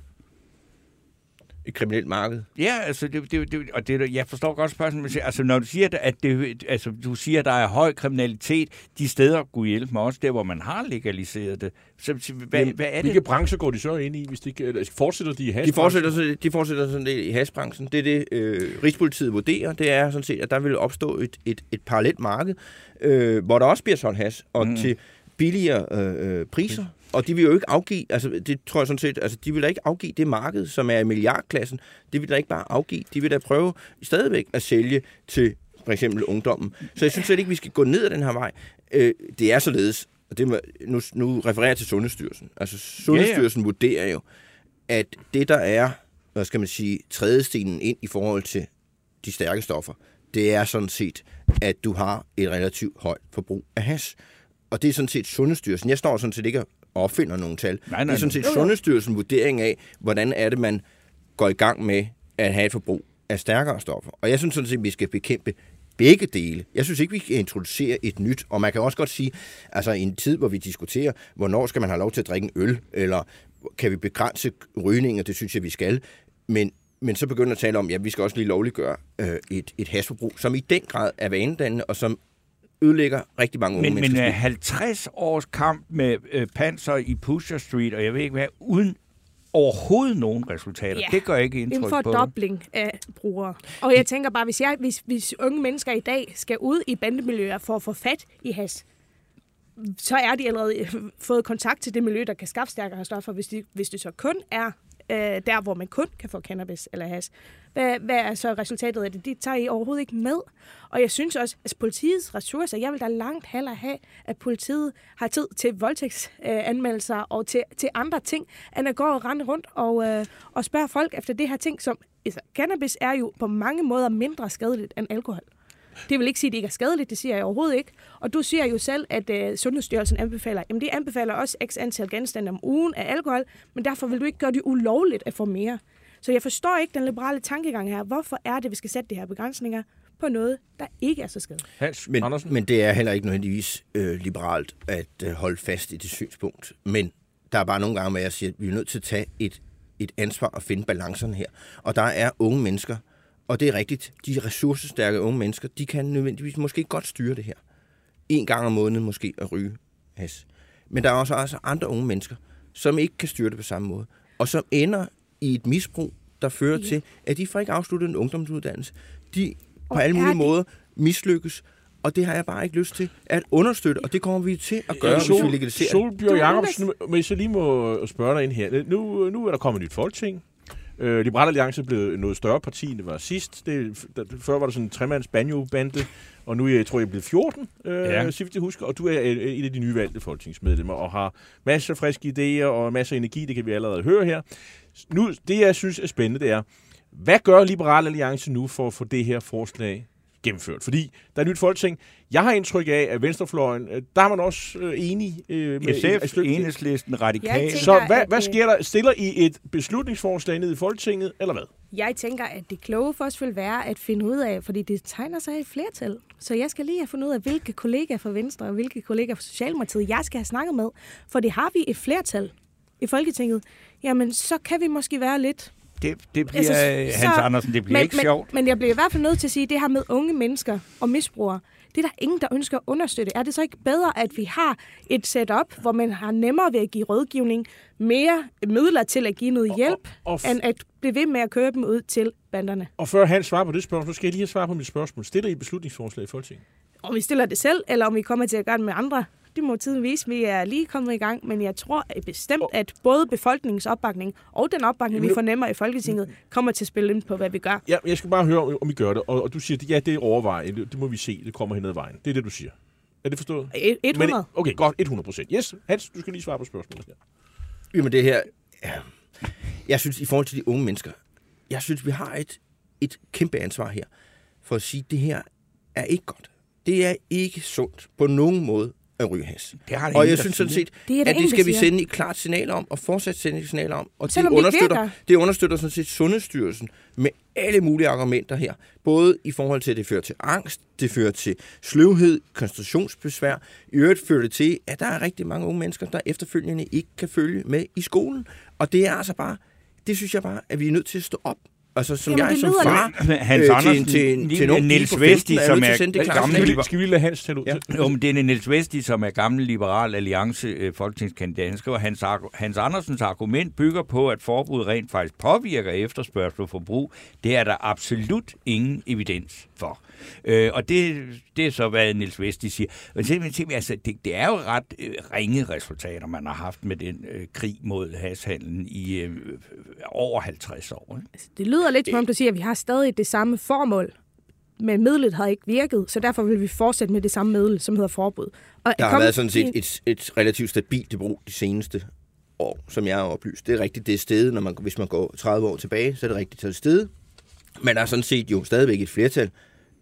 Et kriminelt marked. Ja, altså, det, det, det, og det, jeg forstår godt spørgsmålet, men altså, når du siger, at det, altså, du siger, at der er høj kriminalitet de steder, Gud hjælpe mig også, der hvor man har legaliseret det, så, hvad, Jamen, hvad er det? Hvilke brancher går de så ind i, hvis de ikke, eller fortsætter de i De hasbranchen? fortsætter, så- de fortsætter sådan lidt i hasbranchen. Det er det, øh, Rigspolitiet vurderer. Det er sådan set, at der vil opstå et, et, et parallelt marked, øh, hvor der også bliver solgt has, og Mm. mm. til billigere øh, øh, priser. Og de vil jo ikke afgive, altså det tror jeg sådan set, altså de vil da ikke afgive det marked, som er i milliardklassen. Det vil da ikke bare afgive. De vil da prøve stadigvæk at sælge til for eksempel ungdommen. Så jeg synes slet ikke, vi skal gå ned ad den her vej. Øh, det er således, og det må, nu, nu refererer jeg til Sundhedsstyrelsen. Altså Sundhedsstyrelsen vurderer jo, at det, der er, hvad skal man sige, trædestenen ind i forhold til de stærke stoffer, det er sådan set, at du har et relativt højt forbrug af hash. Og det er sådan set Sundhedsstyrelsen. Jeg står sådan set ikke og opfinder nogle tal. Nej, nej, det er sådan set nej. Sundhedsstyrelsen vurdering af, hvordan er det, man går i gang med at have et forbrug af stærkere stoffer. Og jeg synes sådan set, at vi skal bekæmpe begge dele. Jeg synes ikke, vi kan introducere et nyt, og man kan også godt sige, altså i en tid, hvor vi diskuterer, hvornår skal man have lov til at drikke en øl, eller kan vi begrænse rygning, og det synes jeg, vi skal. Men, men så begynder at tale om, ja, vi skal også lige lovliggøre øh, et, et hasforbrug, som i den grad er vanedannende, og som ødelægger rigtig mange unge Men, men mennesker. øh, 50 års kamp med øh, panser i Pusher Street, og jeg ved ikke hvad, uden overhovedet nogen resultater. Ja. Det gør ikke En indtryk på dig. fordobling af brugere. Og jeg tænker bare, hvis, jeg, hvis, hvis unge mennesker i dag skal ud i bandemiljøer for at få fat i has, så er de allerede øh, fået kontakt til det miljø, der kan skaffe stærkere stoffer, hvis, de, hvis det så kun er øh, der, hvor man kun kan få cannabis eller has. Hvad, hvad er så resultatet af det? Det tager I overhovedet ikke med. Og jeg synes også, at politiets ressourcer, jeg vil da langt hellere have, at politiet har tid til voldtægtsanmeldelser øh, og til, til andre ting, end at gå og rende rundt og, øh, og spørge folk efter det her ting, som altså, cannabis er jo på mange måder mindre skadeligt end alkohol. Det vil ikke sige, at det ikke er skadeligt, det siger jeg overhovedet ikke. Og du siger jo selv, at øh, Sundhedsstyrelsen anbefaler, jamen de anbefaler også x antal genstande om ugen af alkohol, men derfor vil du ikke gøre det ulovligt at få mere. Så jeg forstår ikke den liberale tankegang her. Hvorfor er det, vi skal sætte de her begrænsninger på noget, der ikke er så skadeligt? Hans Men, Andersen? men det er heller ikke nødvendigvis øh, liberalt at øh, holde fast i det synspunkt. Men der er bare nogle gange, hvor jeg siger, at vi er nødt til at tage et, et ansvar og finde balancerne her. Og der er unge mennesker, og det er rigtigt, de ressourcestærke unge mennesker, de kan nødvendigvis måske godt styre det her. En gang om måneden måske at ryge has. Men der er også, også andre unge mennesker, som ikke kan styre det på samme måde. Og som ender i et misbrug, der fører Ja. til, at de får ikke afsluttet en ungdomsuddannelse. De på Og alle er mulige måder mislykkes, og det har jeg bare ikke lyst til at understøtte, og det kommer vi til at gøre, Ja, hvis vi legaliserer det. Solbjørn Jacobsen, hvis jeg lige må spørge dig ind her. Nu, nu er der kommet et nyt folketing. Øh, Liberal Alliance blevet noget større parti, end det var sidst. Det, der, før var der sådan en tremands banjo-bande, og nu jeg, tror jeg, er blevet 14, øh, Ja. ja. Sifte husker, og du er øh, et af de nye valgte folketingsmedlemmer, og har masser af friske idéer og masser af energi, det kan vi allerede høre her. Nu, det jeg synes er spændende, det er, hvad gør Liberal Alliance nu for at få det her forslag gennemført? Fordi der er et nyt folketing. Jeg har indtryk af, at Venstrefløjen, øh, der er man også øh, enig øh, med et SF, stykke- Enhedslisten, Radikal. Jeg tænker- så hvad, at, hvad sker der? Stiller I et beslutningsforslag ned i Folketinget, eller hvad? Jeg tænker, at det kloge for os vil være at finde ud af, fordi det tegner sig et flertal. Så jeg skal lige have fundet ud af, hvilke kollegaer fra Venstre og hvilke kollegaer fra Socialdemokratiet, jeg skal have snakket med. For det har vi et flertal i Folketinget. Jamen, så kan vi måske være lidt det, det bliver, altså, så- Hans Andersen, det bliver men, ikke men, sjovt. Men jeg bliver i hvert fald nødt til at sige, at det her med unge mennesker og misbrugere, det er der ingen, der ønsker at understøtte. Er det så ikke bedre, at vi har et setup, hvor man har nemmere ved at give rådgivning, mere midler til at give noget hjælp, og f- end at blive ved med at køre dem ud til banderne? Og før han svarer på det spørgsmål, så skal jeg lige have svar på mit spørgsmål. Stiller I et beslutningsforslag i Folketinget? Om vi stiller det selv, eller om vi kommer til at gøre det med andre, det må tiden vise. Vi er lige kommet i gang, men jeg tror at bestemt, at både befolkningens opbakning og den opbakning, vi fornemmer i Folketinget, kommer til at spille ind på, hvad vi gør. Ja, jeg skal bare høre, om I gør det. Og, og du siger, at ja, det er overvejet. Det, det må vi se. Det kommer hen ad vejen. Det er det, du siger. Er det forstået? Et- 100. Men, okay, godt. 100 procent. Yes, Hans, du skal lige svare på spørgsmålet her. Jamen det her... Ja. Jeg synes, i forhold til de unge mennesker, jeg synes, vi har et, et kæmpe ansvar her for at sige, at det her er ikke godt. Det er ikke sundt på nogen måde at ryge has. Det har det Og jeg synes sådan set, Det er at det skal vi sende et klart signal om, og fortsat sende et signal om. Og Selvom det det understøtter, virker. det understøtter sådan set Sundhedsstyrelsen med alle mulige argumenter her. Både i forhold til, at det fører til angst, det fører til sløvhed, koncentrationsbesvær. I øvrigt fører det til, at der er rigtig mange unge mennesker, der efterfølgende ikke kan følge med i skolen. Og det er altså bare, det synes jeg bare, at vi er nødt til at stå op. Altså som Jamen, jeg det som far Hans øh, til, Andersen, en- til, en- til en Niels Vesti, 15, er jeg som er klare gammel Skal vi, skal vi lade Hans tale ud? Ja. Jo, men det er Niels Vesti, som er gammel liberal alliance øh, folketingskandidat. Han skriver, Hans, Hans Andersens argument bygger på, at forbud rent faktisk påvirker efterspørgsel og forbrug. Det er der absolut ingen evidens for. Øh, og det, det er så, hvad Niels Vesti siger. Men simpelthen, altså, det, det er jo ret øh, ringe resultater, man har haft med den øh, krig mod hashandlen i øh, over 50 år. Ikke? Det lyder lidt som om, du siger, at vi har stadig det samme formål, men midlet har ikke virket, så derfor vil vi fortsætte med det samme middel, som hedder forbud. Og Der har kom- været sådan set et, et relativt stabilt brug de seneste år, som jeg har oplyst. Det er rigtigt, det er stedet, når man, hvis man går 30 år tilbage, så er det rigtigt, så er det stedet. Men der er sådan set jo stadigvæk et flertal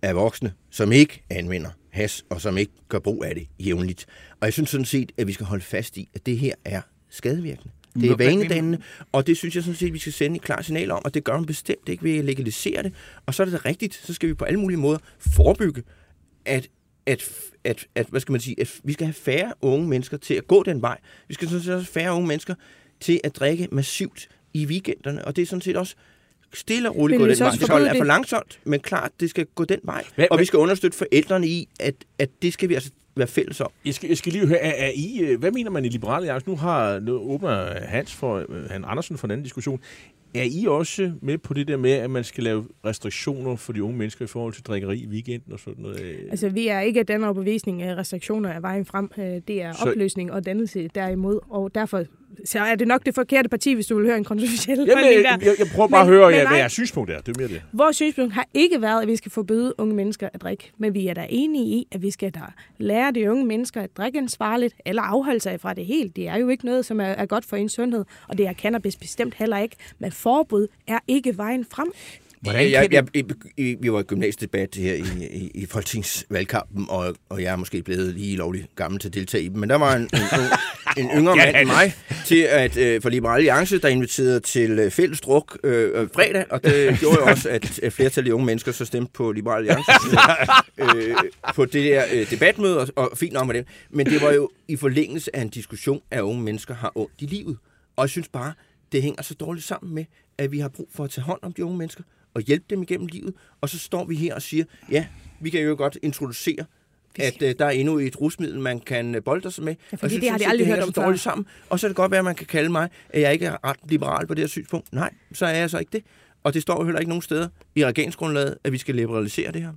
af voksne, som ikke anvender has, og som ikke gør brug af det jævnligt. Og jeg synes sådan set, at vi skal holde fast i, at det her er skadevirkende. Det er vanedannende, og det synes jeg sådan set, at vi skal sende et klart signal om, og det gør man bestemt ikke ved at legalisere det. Og så er det rigtigt, så skal vi på alle mulige måder forebygge, at, at, at, at, hvad skal man sige, at vi skal have færre unge mennesker til at gå den vej. Vi skal sådan set også have færre unge mennesker til at drikke massivt i weekenderne, og det er sådan set også stille og roligt gå den så vej. Det er for langsomt, men klart, det skal gå den vej. Hvad- og hvad- vi skal understøtte forældrene i, at, at det skal vi altså være fælles om. Jeg skal, jeg skal lige høre, er, er I, øh, hvad mener man i Liberale Alliance? Nu, har, nu åbner Hans for, øh, Han Andersen for en anden diskussion. Er I også med på det der med, at man skal lave restriktioner for de unge mennesker i forhold til drikkeri i weekenden og sådan noget? Øh, Altså, vi er ikke af den overbevisning, at restriktioner er vejen frem. Det er Så- opløsning og dannelse derimod, og derfor så er det nok det forkerte parti, hvis du vil høre en kontroversiel Jamen, holdning jeg, der. jeg, jeg prøver bare Men- at høre, men ja, nej. hvad jeres synspunkt er. Det er mere det. Vores synspunkt har ikke været, at vi skal forbyde unge mennesker at drikke, men vi er da enige i, at vi skal da lære de unge mennesker at drikke ansvarligt, eller afholde sig fra det helt. Det er jo ikke noget, som er, er godt for ens sundhed, og det er cannabis bestemt heller ikke. Men forbud er ikke vejen frem. Hvordan jeg, jeg, i, i, vi var i gymnasiedebat her i, i, i folketingsvalgkampen, og, og jeg er måske blevet lige lovlig gammel til at deltage i dem. Men der var en, en, en yngre mand end mig til at, øh, for Liberale Alliance, der inviterede til øh, fælles druk øh, øh, fredag, og det gjorde jo også, at et flertal af unge mennesker så stemte på Liberale Alliance øh, på det der øh, debatmøde, og, og fint nok med det. Men det var jo i forlængelse af en diskussion, at unge mennesker har ondt i livet. Og jeg synes bare, det hænger så dårligt sammen med, at vi har brug for at tage hånd om de unge mennesker og hjælpe dem igennem livet. Og så står vi her og siger, ja, vi kan jo godt introducere, at øh, der er endnu et rusmiddel, man kan øh, bolde sig med. Ja, Og fordi jeg det har de aldrig hænger hørt om så dårligt før. sammen. Og så er det godt være, at man kan kalde mig, at jeg ikke er ret liberal på det her synspunkt. Nej, så er jeg så ikke det. Og det står jo heller ikke nogen steder i regeringsgrundlaget, at vi skal liberalisere det her.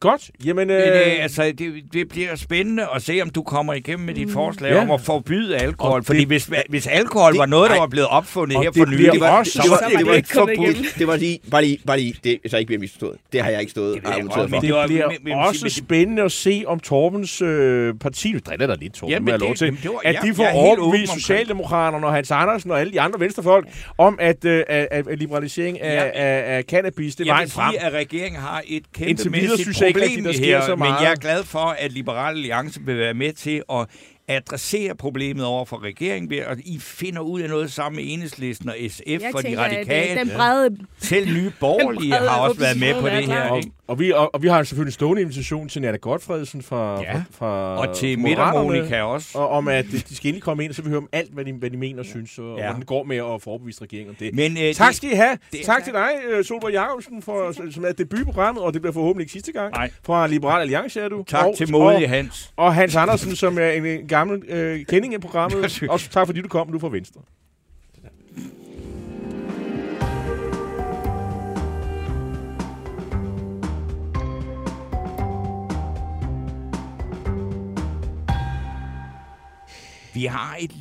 Godt. Jamen, øh, Men, øh, altså, det, det bliver spændende at se, om du kommer igennem med dit forslag Ja. om at forbyde alkohol. Og Fordi det- hvis, hvis alkohol det- var noget, der var blevet opfundet her det for nylig, Det var, også- det var, så var det det var ikke forbudt. Det var lige, bare lige, bare lige, det er så ikke bliver misforstået. Det har jeg ikke stået Det og jeg argumenteret for. men det det bliver men- men- også men- spændende at se, om Torbens øh, parti, nu driller der lidt, Torben, Jamen, det- lov til, jamen, det var- at jeg- de får jeg er overbevist. Socialdemokraterne og Hans Andersen og alle de andre venstrefolk om, at, øh, at, at liberalisering af, Jeg- af, af cannabis, det er Jeg vejen vil frem. sige, at regeringen har et Indtil jeg ikke problem rigtig, der her, så men meget. jeg er glad for, at Liberale Alliance vil være med til at adressere problemet over for regeringen ved, at I finder ud af noget sammen med Enhedslisten og SF Jeg for de tænker, at, øh, radikale. den brede Selv nye borgerlige brede har også været med på det er her. Og, Ikke? og, vi, og, og vi har selvfølgelig en stående invitation til Nana Godfredsen fra, Ja. fra, fra Og til Midtermonika også. Og om, at de skal endelig komme ind, så vi hører om alt, hvad de, hvad de mener og synes, og Ja. hvordan det går med at få overbevist regeringen om det. Men, øh, tak skal I have. det- tak til dig, øh, Solborg Jacobsen, for, som er debutprogrammet, og det bliver forhåbentlig ikke sidste gang. Nej. Fra Liberal Alliance er du. Tak og, til modige og, Hans. og Hans Andersen, som er en, en gammel øh, kending af programmet. Også tak fordi du kom, du er fra Venstre. Vi har et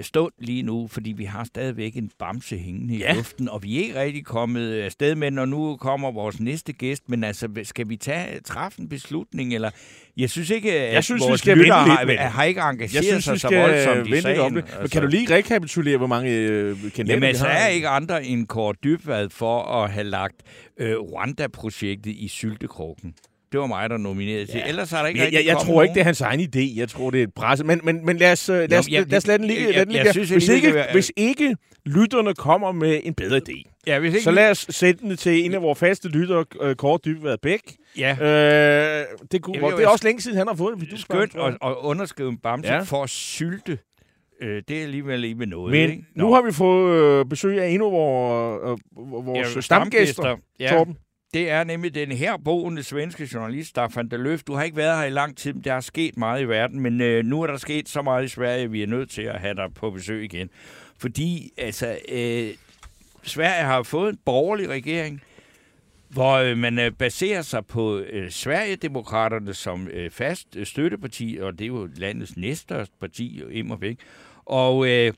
øh, stund lige nu, fordi vi har stadigvæk en bamse hængende Ja. i luften, og vi er ikke rigtig kommet afsted med, når nu kommer vores næste gæst. Men altså, skal vi tage træffe en beslutning? Eller jeg synes ikke, at Jeg synes, vi vores skal lyttere vente lidt har, har ikke engageret Jeg synes, sig vi så skal voldsomt i sagen. om det. Men kan du lige rekapitulere, hvor mange øh, kandidater Jamen, vi altså, har? er ikke andre end Kåre Dybvad for at have lagt øh, Rwanda-projektet i syltekrogen. Det var mig, der nominerede til. Ellers er der ikke jeg, jeg, jeg tror ikke, nogen. det er hans egen idé. Jeg tror, det er et presse. Men, men, men lad, os, øh, lad, os, Nå, jeg- lad os lade den ligge. jeg- lad den jeg ligge synes hvis, ikke, det hvis ikke lytterne kommer med en bedre idé, Ja, hvis ikke så lad os sætte den til en af vores faste lyttere, øh, Kåre Dybvad Bæk. Ja. Øh, det, kunne, Jeg jo det er også længe siden, han har fået vidusbarn, skønt jeg. at, at underskrive en bamse Ja. ja. for at sylte. Øh, det er alligevel ikke med noget, Men ikke? nu har vi fået øh, besøg af en af vores, øh, vores Ja, stamgæster, Ja, Torben det er nemlig den her boende svenske journalist, Staffan de Løf. Du har ikke været her i lang tid, men der er sket meget i verden, men øh, nu er der sket så meget i Sverige, at vi er nødt til at have dig på besøg igen. Fordi, altså, øh, Sverige har fået en borgerlig regering, hvor øh, man øh, baserer sig på øh, Sverigedemokraterne som øh, fast øh, støtteparti, og det er jo landets næststørste parti, immer væk. Og øh,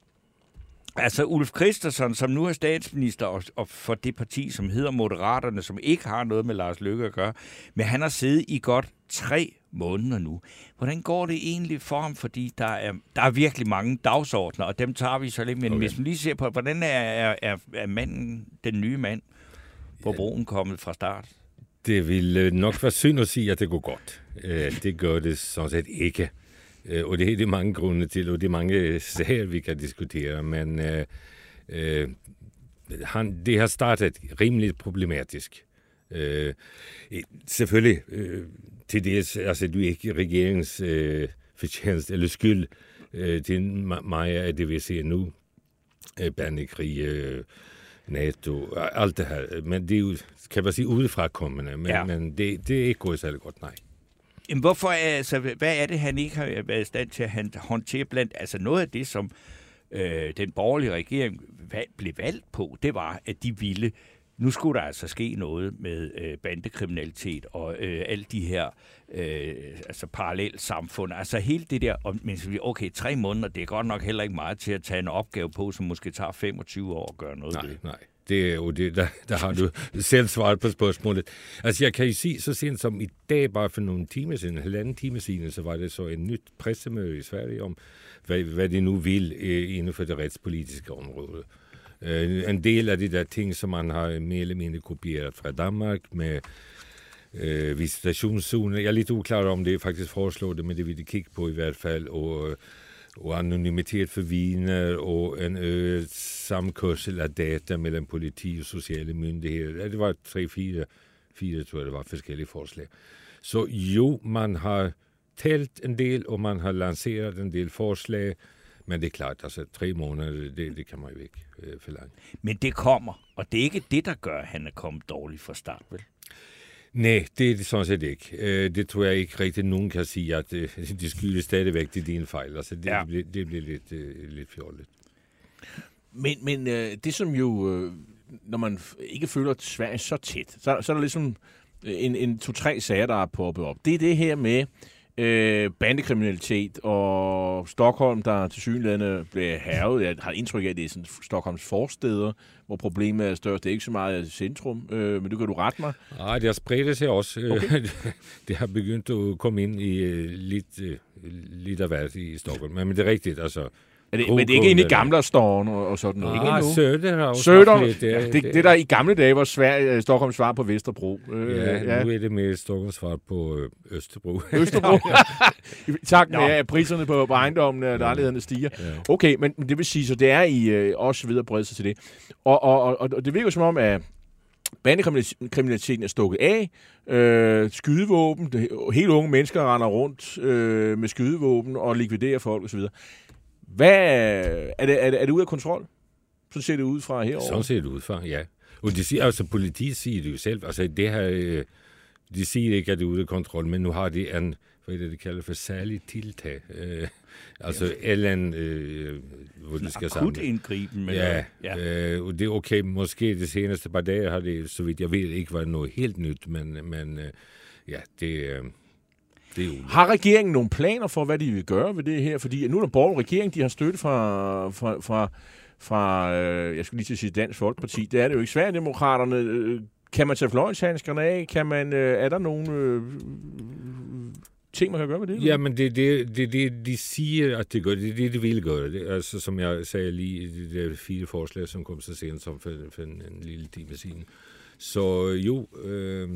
altså Ulf Christensen, som nu er statsminister, og, og for det parti, som hedder Moderaterne, som ikke har noget med Lars Løkke at gøre, men han har siddet i godt tre måneder nu. Hvordan går det egentlig for ham? Fordi der er, der er virkelig mange dagsordner, og dem tager vi så lidt. Men okay. hvis man lige ser på, hvordan er, er, er, er manden, den nye mand, på broen kommet fra start? Det vil øh, nok være synd at sige, at det går godt. Øh, Det gør det sådan set ikke. Øh, Og det er det mange grunde til, og det er mange sager, vi kan diskutere. Men øh, øh, han, det har startet rimelig problematisk. Øh, selvfølgelig øh, til det, altså du er ikke regeringens øh, fortjeneste eller skyld øh, til meget af det, vi ser nu. Øh, bandekrig, øh, NATO, alt det her. Men det er jo, kan man sige, udefra kommende. Men, ja. men det, det er ikke gået særlig godt, nej. Jamen, hvorfor altså, hvad er det, han ikke har været i stand til at han- håndtere blandt... Altså, noget af det, som øh, den borgerlige regering valg, blev valgt på, det var, at de ville... Nu skulle der altså ske noget med øh, bandekriminalitet og øh, alle de her øh, altså parallelt samfund. Altså hele det der, og, men okay, tre måneder, det er godt nok heller ikke meget til at tage en opgave på, som måske tager 25 år at gøre noget Nej, ved. nej. Det er jo det, der, der har du selv svaret på spørgsmålet. Altså, jeg kan jo sige, så sent som i dag, bare for nogle timer siden, en halvanden time siden, så var det så en nyt pressemøde i Sverige om, hvad, hvad de nu vil øh, inden for det retspolitiske område. Øh, en del af de der ting, som man har mere eller mindre kopieret fra Danmark med eh, øh, visitationszoner. Jeg er lidt uklar om det faktisk foreslår det, men det vil de kigge på i hvert fald. Og, øh, och anonymitet for vidner og en øget samkørsel data mellan politi och sociala myndigheter. Det var tre, fyra, fyra tror jag det var olika forslag. Så jo, man har tält en del, och man har lanserat en del förslag. men det er klart, altså tre måneder, det, det kan man jo ikke øh, forlange. Men det kommer, og det er ikke det, der gør, at han er kommet dårligt fra start, vel? Nej, det er det sådan set ikke. Øh, Det tror jeg ikke rigtig nogen kan sige, at øh, de skylder stadigvæk til dine fejl. Altså, det, Ja. ja. bliver, det bliver lidt, øh, lidt fjollet. Men, men øh, det som jo, øh, når man ikke føler Sverige så tæt, så, så er der ligesom en, en to-tre sager, der er poppet op. Det er det her med øh, bandekriminalitet og Stockholm, der til synligheden bliver hervet. Jeg har indtryk af, at det er sådan Stockholms forsteder, hvor problemet er størst. Det er ikke så meget centrum, øh, men du kan du rette mig. Nej, det har spredt sig også. Okay. det har begyndt at komme ind i øh, lidt, øh, lidt af hvert i Stockholm. Men, men det er rigtigt, altså, Er det, men det er ikke inde i gamle Storn og, og sådan noget? Ah, Söder har også Søder, haft lidt, det, det, det, der i gamle dage var Sverige, øh, Stockholms svar på Vesterbro. Øh, Ja, nu er det mere Stockholms svar på øh, Østerbro. Østerbro. I takt med, at priserne på, på ejendommen og lejlighederne stiger. Ja. Okay, men men det vil sige, så det er I øh, også videre bredt sig til det. Og, og, og, og det virker som om, at bandekriminaliteten er stukket af. Øh, skydevåben. Det, helt unge mennesker render rundt øh, med skydevåben og likviderer folk osv. Hvad er det, er det, er det ude af kontrol? Så ser det ud fra herovre. Sådan ser det ud fra, ja. Og de siger, altså politiet siger det jo selv. Altså det her, øh, de siger ikke, at det er ude af kontrol, men nu har de en, hvad er det, de kalder for særlig tiltag. Øh, altså eller andet, øh, hvor de skal Akut samle. indgriben. Ja, ja. ja. Øh, og det er okay. Måske de seneste par dage har det, så vidt jeg ved, ikke været noget helt nyt, men, men øh, ja, det, øh, det er jo... Har regeringen nogle planer for, hvad de vil gøre ved det her? Fordi nu er der borgerlig regering, de har støtte fra, fra, fra, fra øh, jeg skulle lige til at sige Dansk Folkeparti. Det er det jo ikke. Sverigedemokraterne, øh, kan man tage fløjtshandskerne af? Kan man, øh, er der nogle øh, ting, man kan gøre ved det? Jamen, det er det, det, det, de siger, at det gør. Det er det, de vil gøre. Det, altså, som jeg sagde lige i de der fire forslag, som kom så sent som for, for en, en lille time siden. Så jo, øh,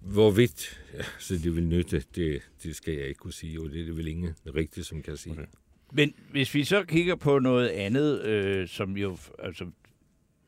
hvorvidt ja, så det vil nytte, det, det skal jeg ikke kunne sige, og det er det vel ingen rigtigt, som kan sige. Okay. Men hvis vi så kigger på noget andet, øh, som jo altså,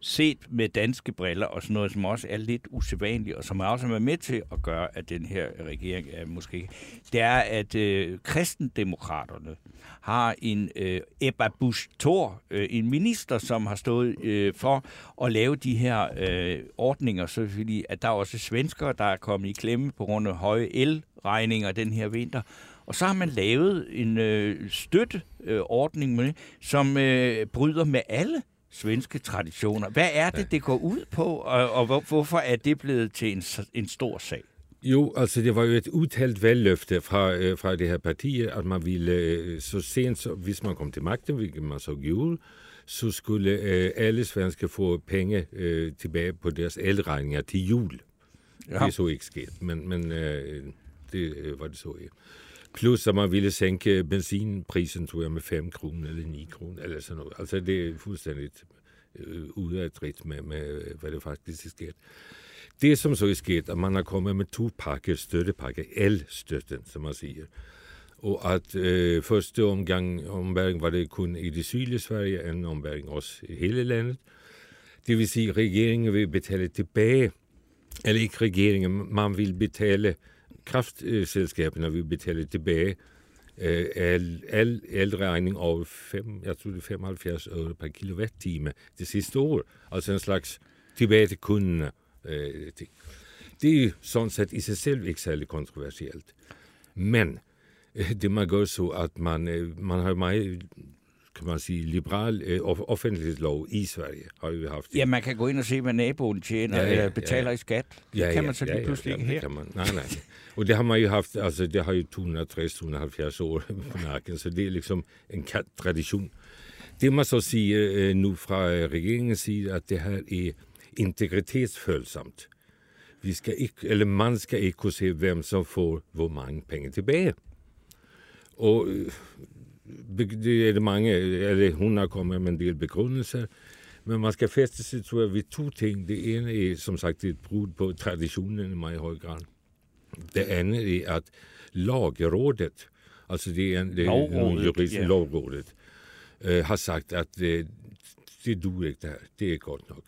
set med danske briller, og sådan noget, som også er lidt usædvanligt, og som også er med til at gøre, at den her regering er måske, det er, at øh, kristendemokraterne har en øh, Ebba Busch Thor, øh, en minister, som har stået øh, for at lave de her øh, ordninger, så fordi at der er også svenskere, der er kommet i klemme på grund af høje elregninger den her vinter. Og så har man lavet en øh, støtteordning øh, ordning med, som øh, bryder med alle svenske traditioner. Hvad er det, det går ud på, og, og hvor, hvorfor er det blevet til en, en stor sag? Jo, altså det var jo et udtalt valgløfte fra, øh, fra det her parti, at man ville øh, så sent, så, hvis man kom til magten, hvilket man så gjorde, så skulle øh, alle svensker få penge øh, tilbage på deres elregninger til jul. Ja. Det er så ikke sket, men, men øh, det øh, var det så ikke. Plus at man ville sænke benzinprisen, tror jeg, med 5 kroner eller 9 kroner, eller sådan noget. Altså det er fuldstændig øh, ude af trit med, med, øh, hvad det faktisk er sket. Det, som så er sket, at man har kommet med to pakker, støttepakker, el-støtten, som man siger. Og at øh, første omgang, omværing var det kun i det sydlige Sverige, en omværing også i hele landet. Det vil sige, at regeringen vil betale tilbage, eller ikke regeringen, man vil betale, kraftselskaberne vil betale tilbage øh, al, al elregning over 5, jeg tror det er 75 øre per kilowatt-time det sidste år. Altså en slags tilbage til kunderne øh, ting. Det er sådan set i sig selv ikke særlig kontroversielt. Men øh, det man gør så, at man, øh, man har meget kan man sige, liberal øh, off- offentlighedslov i Sverige, har vi haft. Ja, man kan gå ind og se, hvad naboen tjener Ja, ja, ja, ja, ja, betaler ja. i skat. Det kan man så lige ja, pludselig ja, ikke det her. Kan man. Nej, nej. Og det har man jo haft, altså det har jo 260-270 år på nakken, så det er liksom en tradition. Det man så siger øh, nu fra øh, regeringens side, at det her er integritetsfølsomt. Vi skal ikke, eller man skal ikke kunne se, hvem som får hvor mange penge tilbage. Og øh, det er det mange, eller hun har kommet med en del begrundelser, men man skal fæste sig, tror jeg, ved to ting. Det ene er, som sagt, et brud på traditionen i meget høj grad. Det andet er, at lagrådet, altså det er, en- det er jurister, ja. lovrådet, øh, har sagt, at øh, det duer ikke det her. Det er godt nok.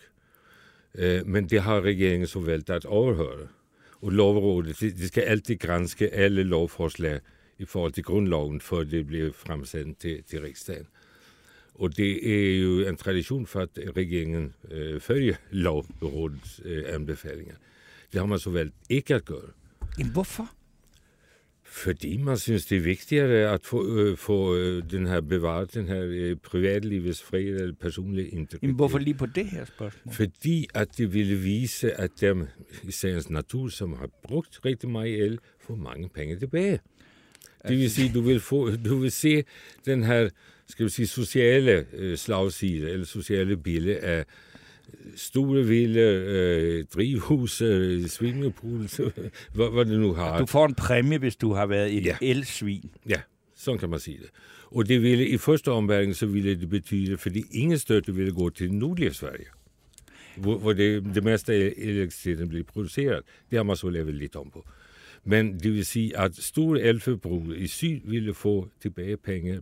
Øh, men det har regeringen så valgt at overhøre. Og lovrådet, det, det skal altid grænske alle lovforslag i forhold til grundloven, for det bliver fremsendt til, til riksdagen. Og det er jo en tradition for, at regeringen øh, følger lovrådets øh, anbefalinger. Det har man så valgt ikke at gøre. Jamen, hvorfor? Fordi man synes, det er vigtigere at få, øh, få øh, den her bevaret, den her øh, privatlivets fred eller personlige integritet. Jamen, hvorfor lige på det her spørgsmål? Fordi at det ville vise, at dem i sagens natur, som har brugt rigtig meget el, får mange penge tilbage. Det vil sige, du vil, få, du vil se den her skal vi sige, sociale øh, slagside, eller sociale billede af store vilde øh, drivhus, øh, swimmingpools, hvad, hvad det nu har. Du får en præmie, hvis du har været et Ja. elsvin. Ja, Sådan kan man sige det. Og det ville i første omværing, så ville det betyde, fordi ingen støtte ville gå til nordlige Sverige, hvor, hvor det, det meste af elektriciteten bliver produceret. Det har man så lavet lidt om på. Men det vil sige, at store elforbrug i syd ville få tilbage penge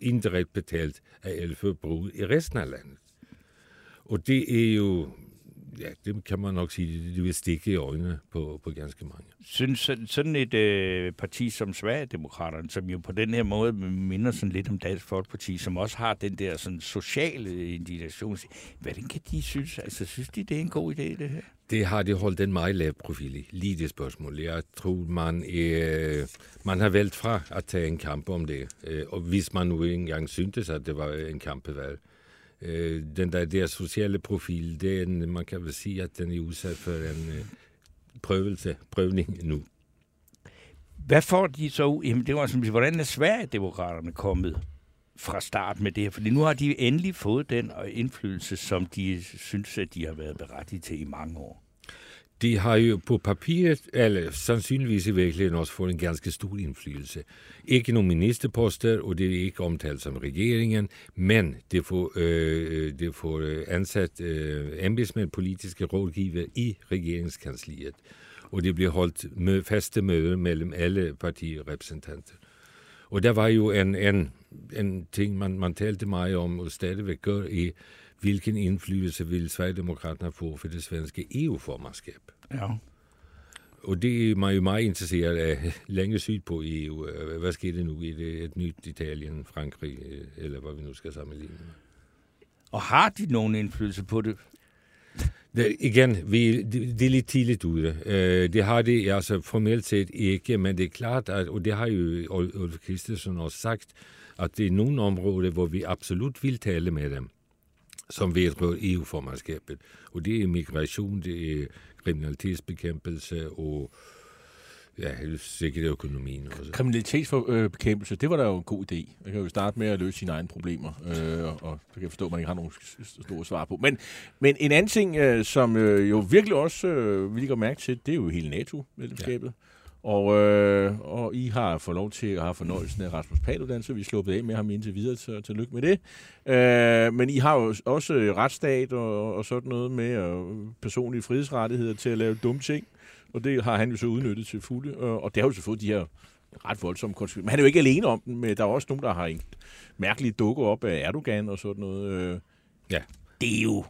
indirekt betalt af elforbrug i resten af landet. Og det er jo, ja, det kan man nok sige, det vil stikke i øjnene på, på ganske mange. Synes sådan- sådan et øh, parti som Sverigedemokraterne, som jo på den her måde minder sådan lidt om Dansk Folkeparti, som også har den der sådan sociale indignation, hvordan kan de synes? Altså, synes de, det er en god idé, det her? Det har de holdt en meget lav profil i, lige det spørgsmål. Jeg tror, man, er, man har valgt fra at tage en kamp om det. Øh, Og hvis man nu engang syntes, at det var en kampevalg. Øh, Den der, der sociale profil, det er en, man kan vel sige, at den er udsat for en øh, prøvelse, prøvning nu. Hvad får de så ud? Jamen, det var som, hvordan er Sverigedemokraterne kommet fra start med det her? Fordi nu har de endelig fået den øh, indflydelse, som de synes, at de har været berettiget til i mange år. De har jo på papiret, eller sandsynligvis i virkeligheden også fået en ganske stor indflydelse. Ikke nogen ministerposter, og det er ikke omtalt som regeringen, men det får, øh, øh det får øh, ansat øh, embedsmænd, politiske rådgiver i regeringskansliet. Og det bliver holdt med faste møder mellem alle partirepræsentanter. Og der var jo en, en, en ting, man, man talte meget om, og stadigvæk gør, i hvilken indflydelse vil Sverigedemokraterne få for det svenske EU-formandskab. Ja. Og det er man jo meget interesseret af længe sydpå i EU. Hvad sker det nu? Er det et nyt Italien, Frankrig, øh, eller hvad vi nu skal sammenligne med? Og har de nogen indflydelse på det? Det, igen, vi, det, det er lidt tidligt ude. Øh, det har det altså formelt set ikke, men det er klart, at, og det har jo Ulf Christensen også sagt, at det er nogle områder, hvor vi absolut vil tale med dem, som vedrører EU-formandskabet. Og det er migration, det er kriminalitetsbekæmpelse og ja, sikkert økonomien også. Kriminalitetsbekæmpelse, det var da jo en god idé. Man kan jo starte med at løse sine egne problemer, øh, og, og det kan jeg forstå, at man ikke har nogen store svar på. Men, men en anden ting, øh, som øh, jo virkelig også øh, vi lige går mærke til, det er jo hele NATO-medlemskabet. Ja. Og, øh, og I har fået lov til at have fornøjelsen af Rasmus Paludan, så vi er sluppet af med ham indtil videre, så tillykke med det. Øh, men I har jo også retsstat og, og sådan noget med og personlige frihedsrettigheder til at lave dumme ting. Og det har han jo så udnyttet til fulde. Og, og det har jo så fået de her ret voldsomme konsekvenser. Men han er jo ikke alene om den, men der er også nogen, der har en mærkelige dukker op af Erdogan og sådan noget. Øh, Ja. Det er jo,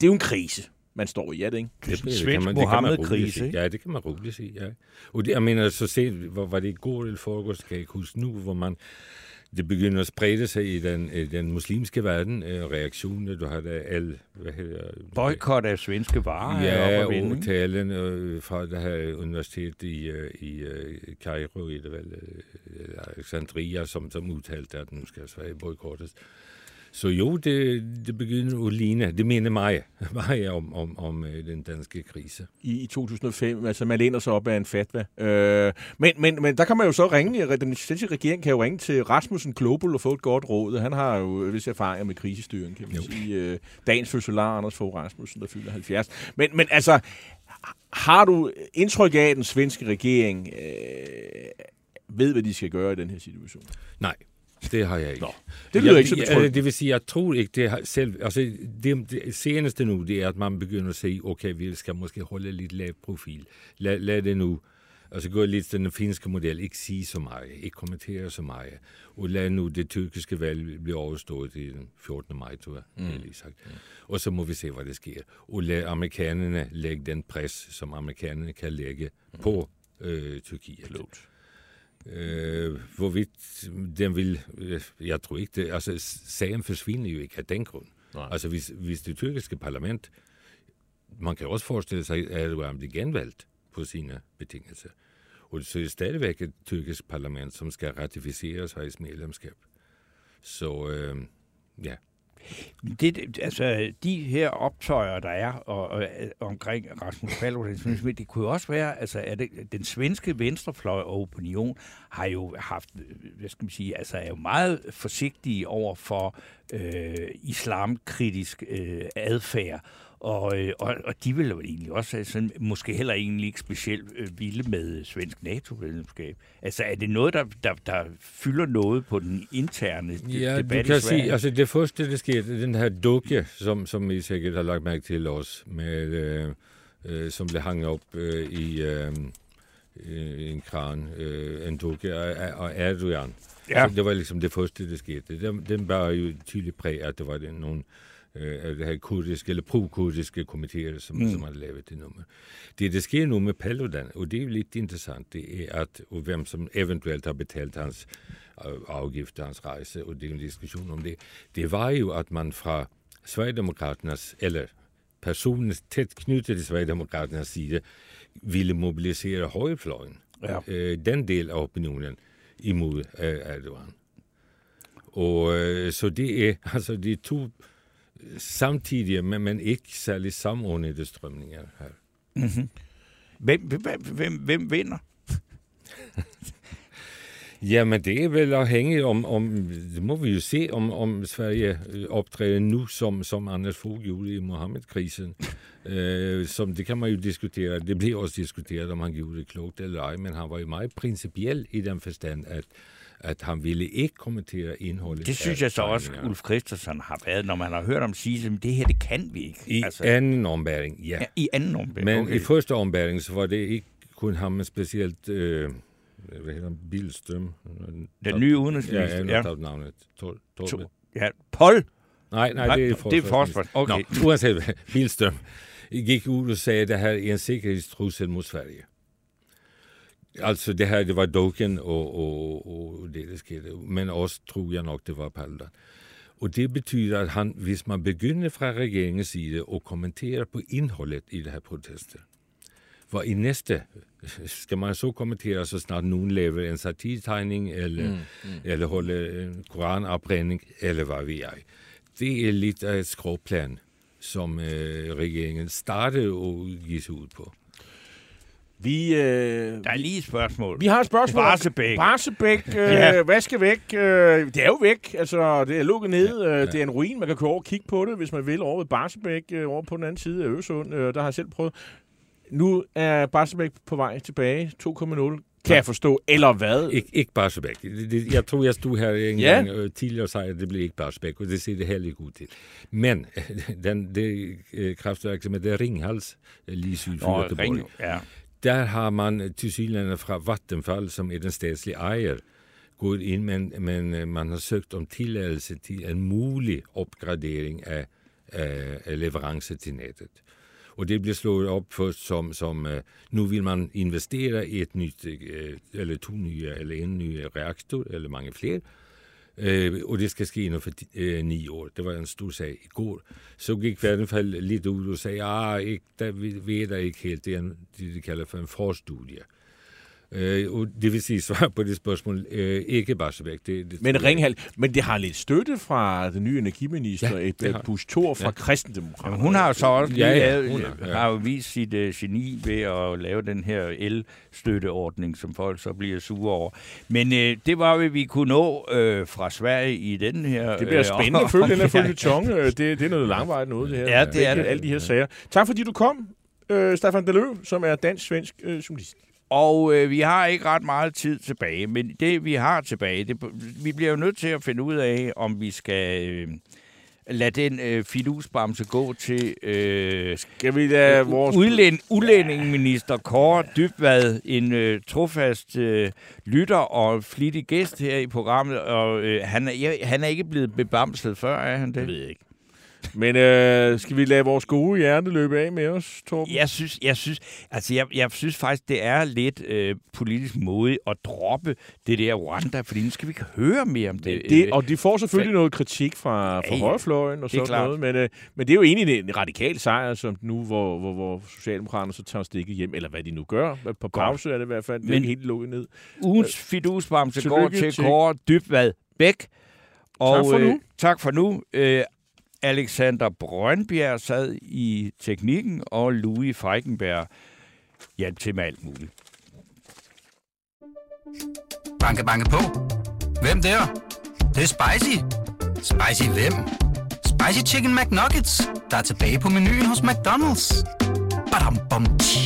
det er jo en krise, man står i, er det ikke? Det, Svensk det kan man, det kan man Mohammed-krise, roligt sige. ikke? Ja, det kan man roligt sige, ja. Og det, jeg mener, så set, hvor var det i går eller foregårs, kan jeg ikke huske nu, hvor man, det begynder at sprede sig i den, den muslimske verden, øh, reaktioner, du har da al, hvad hedder Boykot af svenske varer er Ja, og ikke? talen øh, fra det her universitet i, øh, i øh, Cairo, i det vel, øh, eller Alexandria, som, som udtalte, at nu skal Sverige boykottes. Så jo, det, det begynder at ligne, det minder mig, mig om, om, om øh, den danske krise. i, i 2005. Altså, man læner sig op af en fatwa. Øh, men, men, men der kan man jo så ringe, den svenske regering kan jo ringe til Rasmussen Global og få et godt råd. Han har jo visse erfaringer med krisestyring, kan man Jo. sige. Øh, dagens fødselar, Anders Fogh Rasmussen, der fylder 70. Men, men altså, har du indtryk af, at den svenske regering øh, ved, hvad de skal gøre i den her situation? Nej, det har jeg ikke. Nå, det lyder ikke så jeg, betryggende. Det vil sige, jeg tror ikke, det har selv... Altså, det, det seneste nu, det er, at man begynder at sige, okay, vi skal måske holde lidt lav profil. Lad, lad det nu... Altså gå lidt til den finske model, ikke sige så meget, ikke kommentere så meget, og lad nu det tyrkiske valg blive overstået i den 14. maj, tror jeg, mm. jeg lige sagt. Og så må vi se, hvad der sker. Og lad amerikanerne lægge den pres, som amerikanerne kan lægge på øh, Tyrkiet. Klogt. Øh, hvorvidt den vil... øh, Jeg tror ikke det... Altså, sagen forsvinder jo ikke af den grund. Nej. Altså, hvis, hvis det tyrkiske parlament... Man kan også forestille sig, at Erdogan bliver genvalgt på sine betingelser. Og så er det stadigvæk et tyrkisk parlament, som skal ratificere sig medlemskab. Så øh, ja, det, altså, de her optøjer, der er og, og, øh, omkring Rasmus Paludan, synes det kunne jo også være, altså, at det, den svenske venstrefløj og opinion har jo haft, øh, hvad skal man sige, altså er jo meget forsigtige over for øh, islamkritisk øh, adfærd. Og, øh, og, og de vil jo egentlig også have sådan, måske heller egentlig ikke specielt øh, vilde med svensk NATO-medlemskab. Altså er det noget, der, der, der fylder noget på den interne Ja, debat du kan i Sverige? sige, altså det første, der sker, den her dukke, som, som I sikkert har lagt mærke til os, med, øh, øh, som blev hanget op øh, i øh, øh, en kran, øh, en dukke af Erdogan. Ja. Så det var ligesom det første, der skete. Den, den var jo tydeligt præg, at det var det nogle øh, af det her kurdiske eller pro-kurdiske komitéer, som, mm. som har lavet det nummer. Det, der sker nu med Paludan, og det er jo lidt interessant, det er, at og hvem som eventuelt har betalt hans øh, afgift, hans rejse, og det jo en diskussion om det. Det var jo, at man fra Sverigedemokraternes, eller personen tæt knyttet til Sverigedemokraternes side, ville mobilisere højrefløjen. Ja. Øh, den del af opinionen imod øh, Erdogan. Og øh, så det er, altså det er to samtidige, men, men ikke særlig samordnede strømninger her. Hvem, hvem, hvem, hvem vinder? Jamen, det er vel afhængigt om, om det må vi jo se, om, om Sverige øh, optræder nu, som, som Anders Fogh gjorde i Mohammed-krisen. øh, som, det kan man jo diskutere. Det bliver også diskuteret, om han gjorde det klogt eller ej, men han var jo meget principiel i den forstand, at, at han ville ikke kommentere indholdet. Det synes jeg så også. Ulf Christensen har været, når man har hørt ham sige, at det her, det kan vi ikke. I altså, anden ombæring, ja. ja, I anden ombæring. Men okay. i første ombæring, så var det ikke kun ham, men specielt, øh, hvad hedder han, Bilstrøm. Den nye udenrigsminister, Ja, jeg ja. har taget navnet. Tol, Tol, To- Ja, Pol. Nej, nej, Nej, det er det er forsvarsminister. forsvars- okay. Nå, uanset hvad, Bilstrøm gik ud og sagde, at det her er en sikkerhedstrussel mod Sverige. Altså, det her, det var og, og, og det, der skete. Men også tror jeg nok, det var Paludan. Og det betyder, at han, hvis man begynder fra regeringens side at kommentere på indholdet i det her protester, hvor i næste skal man så kommentere, så snart nogen laver en satirtegning, eller, mm, mm. eller holder en koranopbrænding, eller hvad ved jeg. Det er lidt af et skråplan, som øh, regeringen startede at give sig ud på. Vi, øh, Der er lige et spørgsmål. vi har et spørgsmål. Barsebæk. Barsebæk. Øh, Ja. Hvad skal væk? Øh, det er jo væk. Altså, det er lukket ned. Ja, ja. Det er en ruin. Man kan køre over og kigge på det, hvis man vil, over ved Barsebæk, øh, over på den anden side af Øresund. Øh, der har jeg selv prøvet. Nu er Barsebæk på vej tilbage. 2,0. Kan jeg forstå. Eller hvad? Ik- ikke Barsebæk. Det, det, jeg tror, jeg stod her en Ja. gang øh, tidligere og sagde, at det blev ikke Barsebæk, og det ser det heller ikke ud til. Men den, det øh, kraftværk, som hedder Ringhals, øh, lige syd for Nå, Göteborg, ring, ja der har man til fra Vattenfall, som er den statslige ejer, gået ind, men, men man har søgt om tilladelse til en mulig opgradering af, af, eh, af eh, leverance til nettet. Og det bliver slået op først som, som eh, nu vil man investere i et nyt, eller to nye, eller en ny reaktor, eller mange flere. Øh, og det skal ske inden for uh, ni år. Det var en stor sag i går. Så gik Vattenfall lidt ud og sagde, ah, ikke, der vi ved der ikke helt. Det er en, det, de kalder for en forstudie. Uh, og det vil sige svar på det spørgsmål, uh, ikke Barsebæk. Det, det Men Ringhal, men det har lidt støtte fra den nye energiminister, Ja, et bus Thor fra ja. Kristendemokraterne. Jamen, hun har jo så også lige Ja, ja, lavet, hun har, ja. har jo vist sit uh, geni ved at lave den her elstøtteordning, som folk så bliver sure over. Men uh, det var, hvad vi kunne nå uh, fra Sverige i den her... Det bliver øh, spændende at følge den her følgetong. Øh, Det, det er noget langvejt noget, det her. Ja, det er det. Alle de her sager. Tak fordi du kom, øh, Stefan Deløv, som er dansk-svensk øh, journalist. Og øh, vi har ikke ret meget tid tilbage, men det vi har tilbage, det, vi bliver jo nødt til at finde ud af, om vi skal øh, lade den øh, fidusbamse gå til øh, Skal vi lade vores... udlænd, udlændingeminister Kåre Dybvad, en øh, trofast øh, lytter og flittig gæst her i programmet, og øh, han, er, jeg, han er ikke blevet bebamset før, er han det? Det ved jeg ikke. Men øh, skal vi lade vores gode hjerte løbe af med os, Torben? Jeg synes, jeg synes, altså jeg, jeg synes faktisk, det er lidt øh, politisk modigt at droppe det der Rwanda, fordi nu skal vi ikke høre mere om det. Det, Øh, og de får selvfølgelig noget kritik fra, fra Ja, ja. højrefløjen og sådan klart. noget, men, øh, men det er jo egentlig en radikal sejr, som nu, hvor, hvor, hvor Socialdemokraterne så tager stikket hjem, eller hvad de nu gør. På pause er det i hvert fald. Det er Men- helt lukket ned. Ugens fidusbamse tillykke går til til- Kåre Dybvad Bæk. Og, Tak for nu. Øh, tak for nu. Øh, Alexander Brøndbjerg sad i teknikken, og Louis Feigenberg hjalp til med alt muligt. Banke, banke på. Hvem der? Det, det er spicy. Spicy hvem? Spicy Chicken McNuggets, der er tilbage på menuen hos McDonald's. Badum, bom, tji.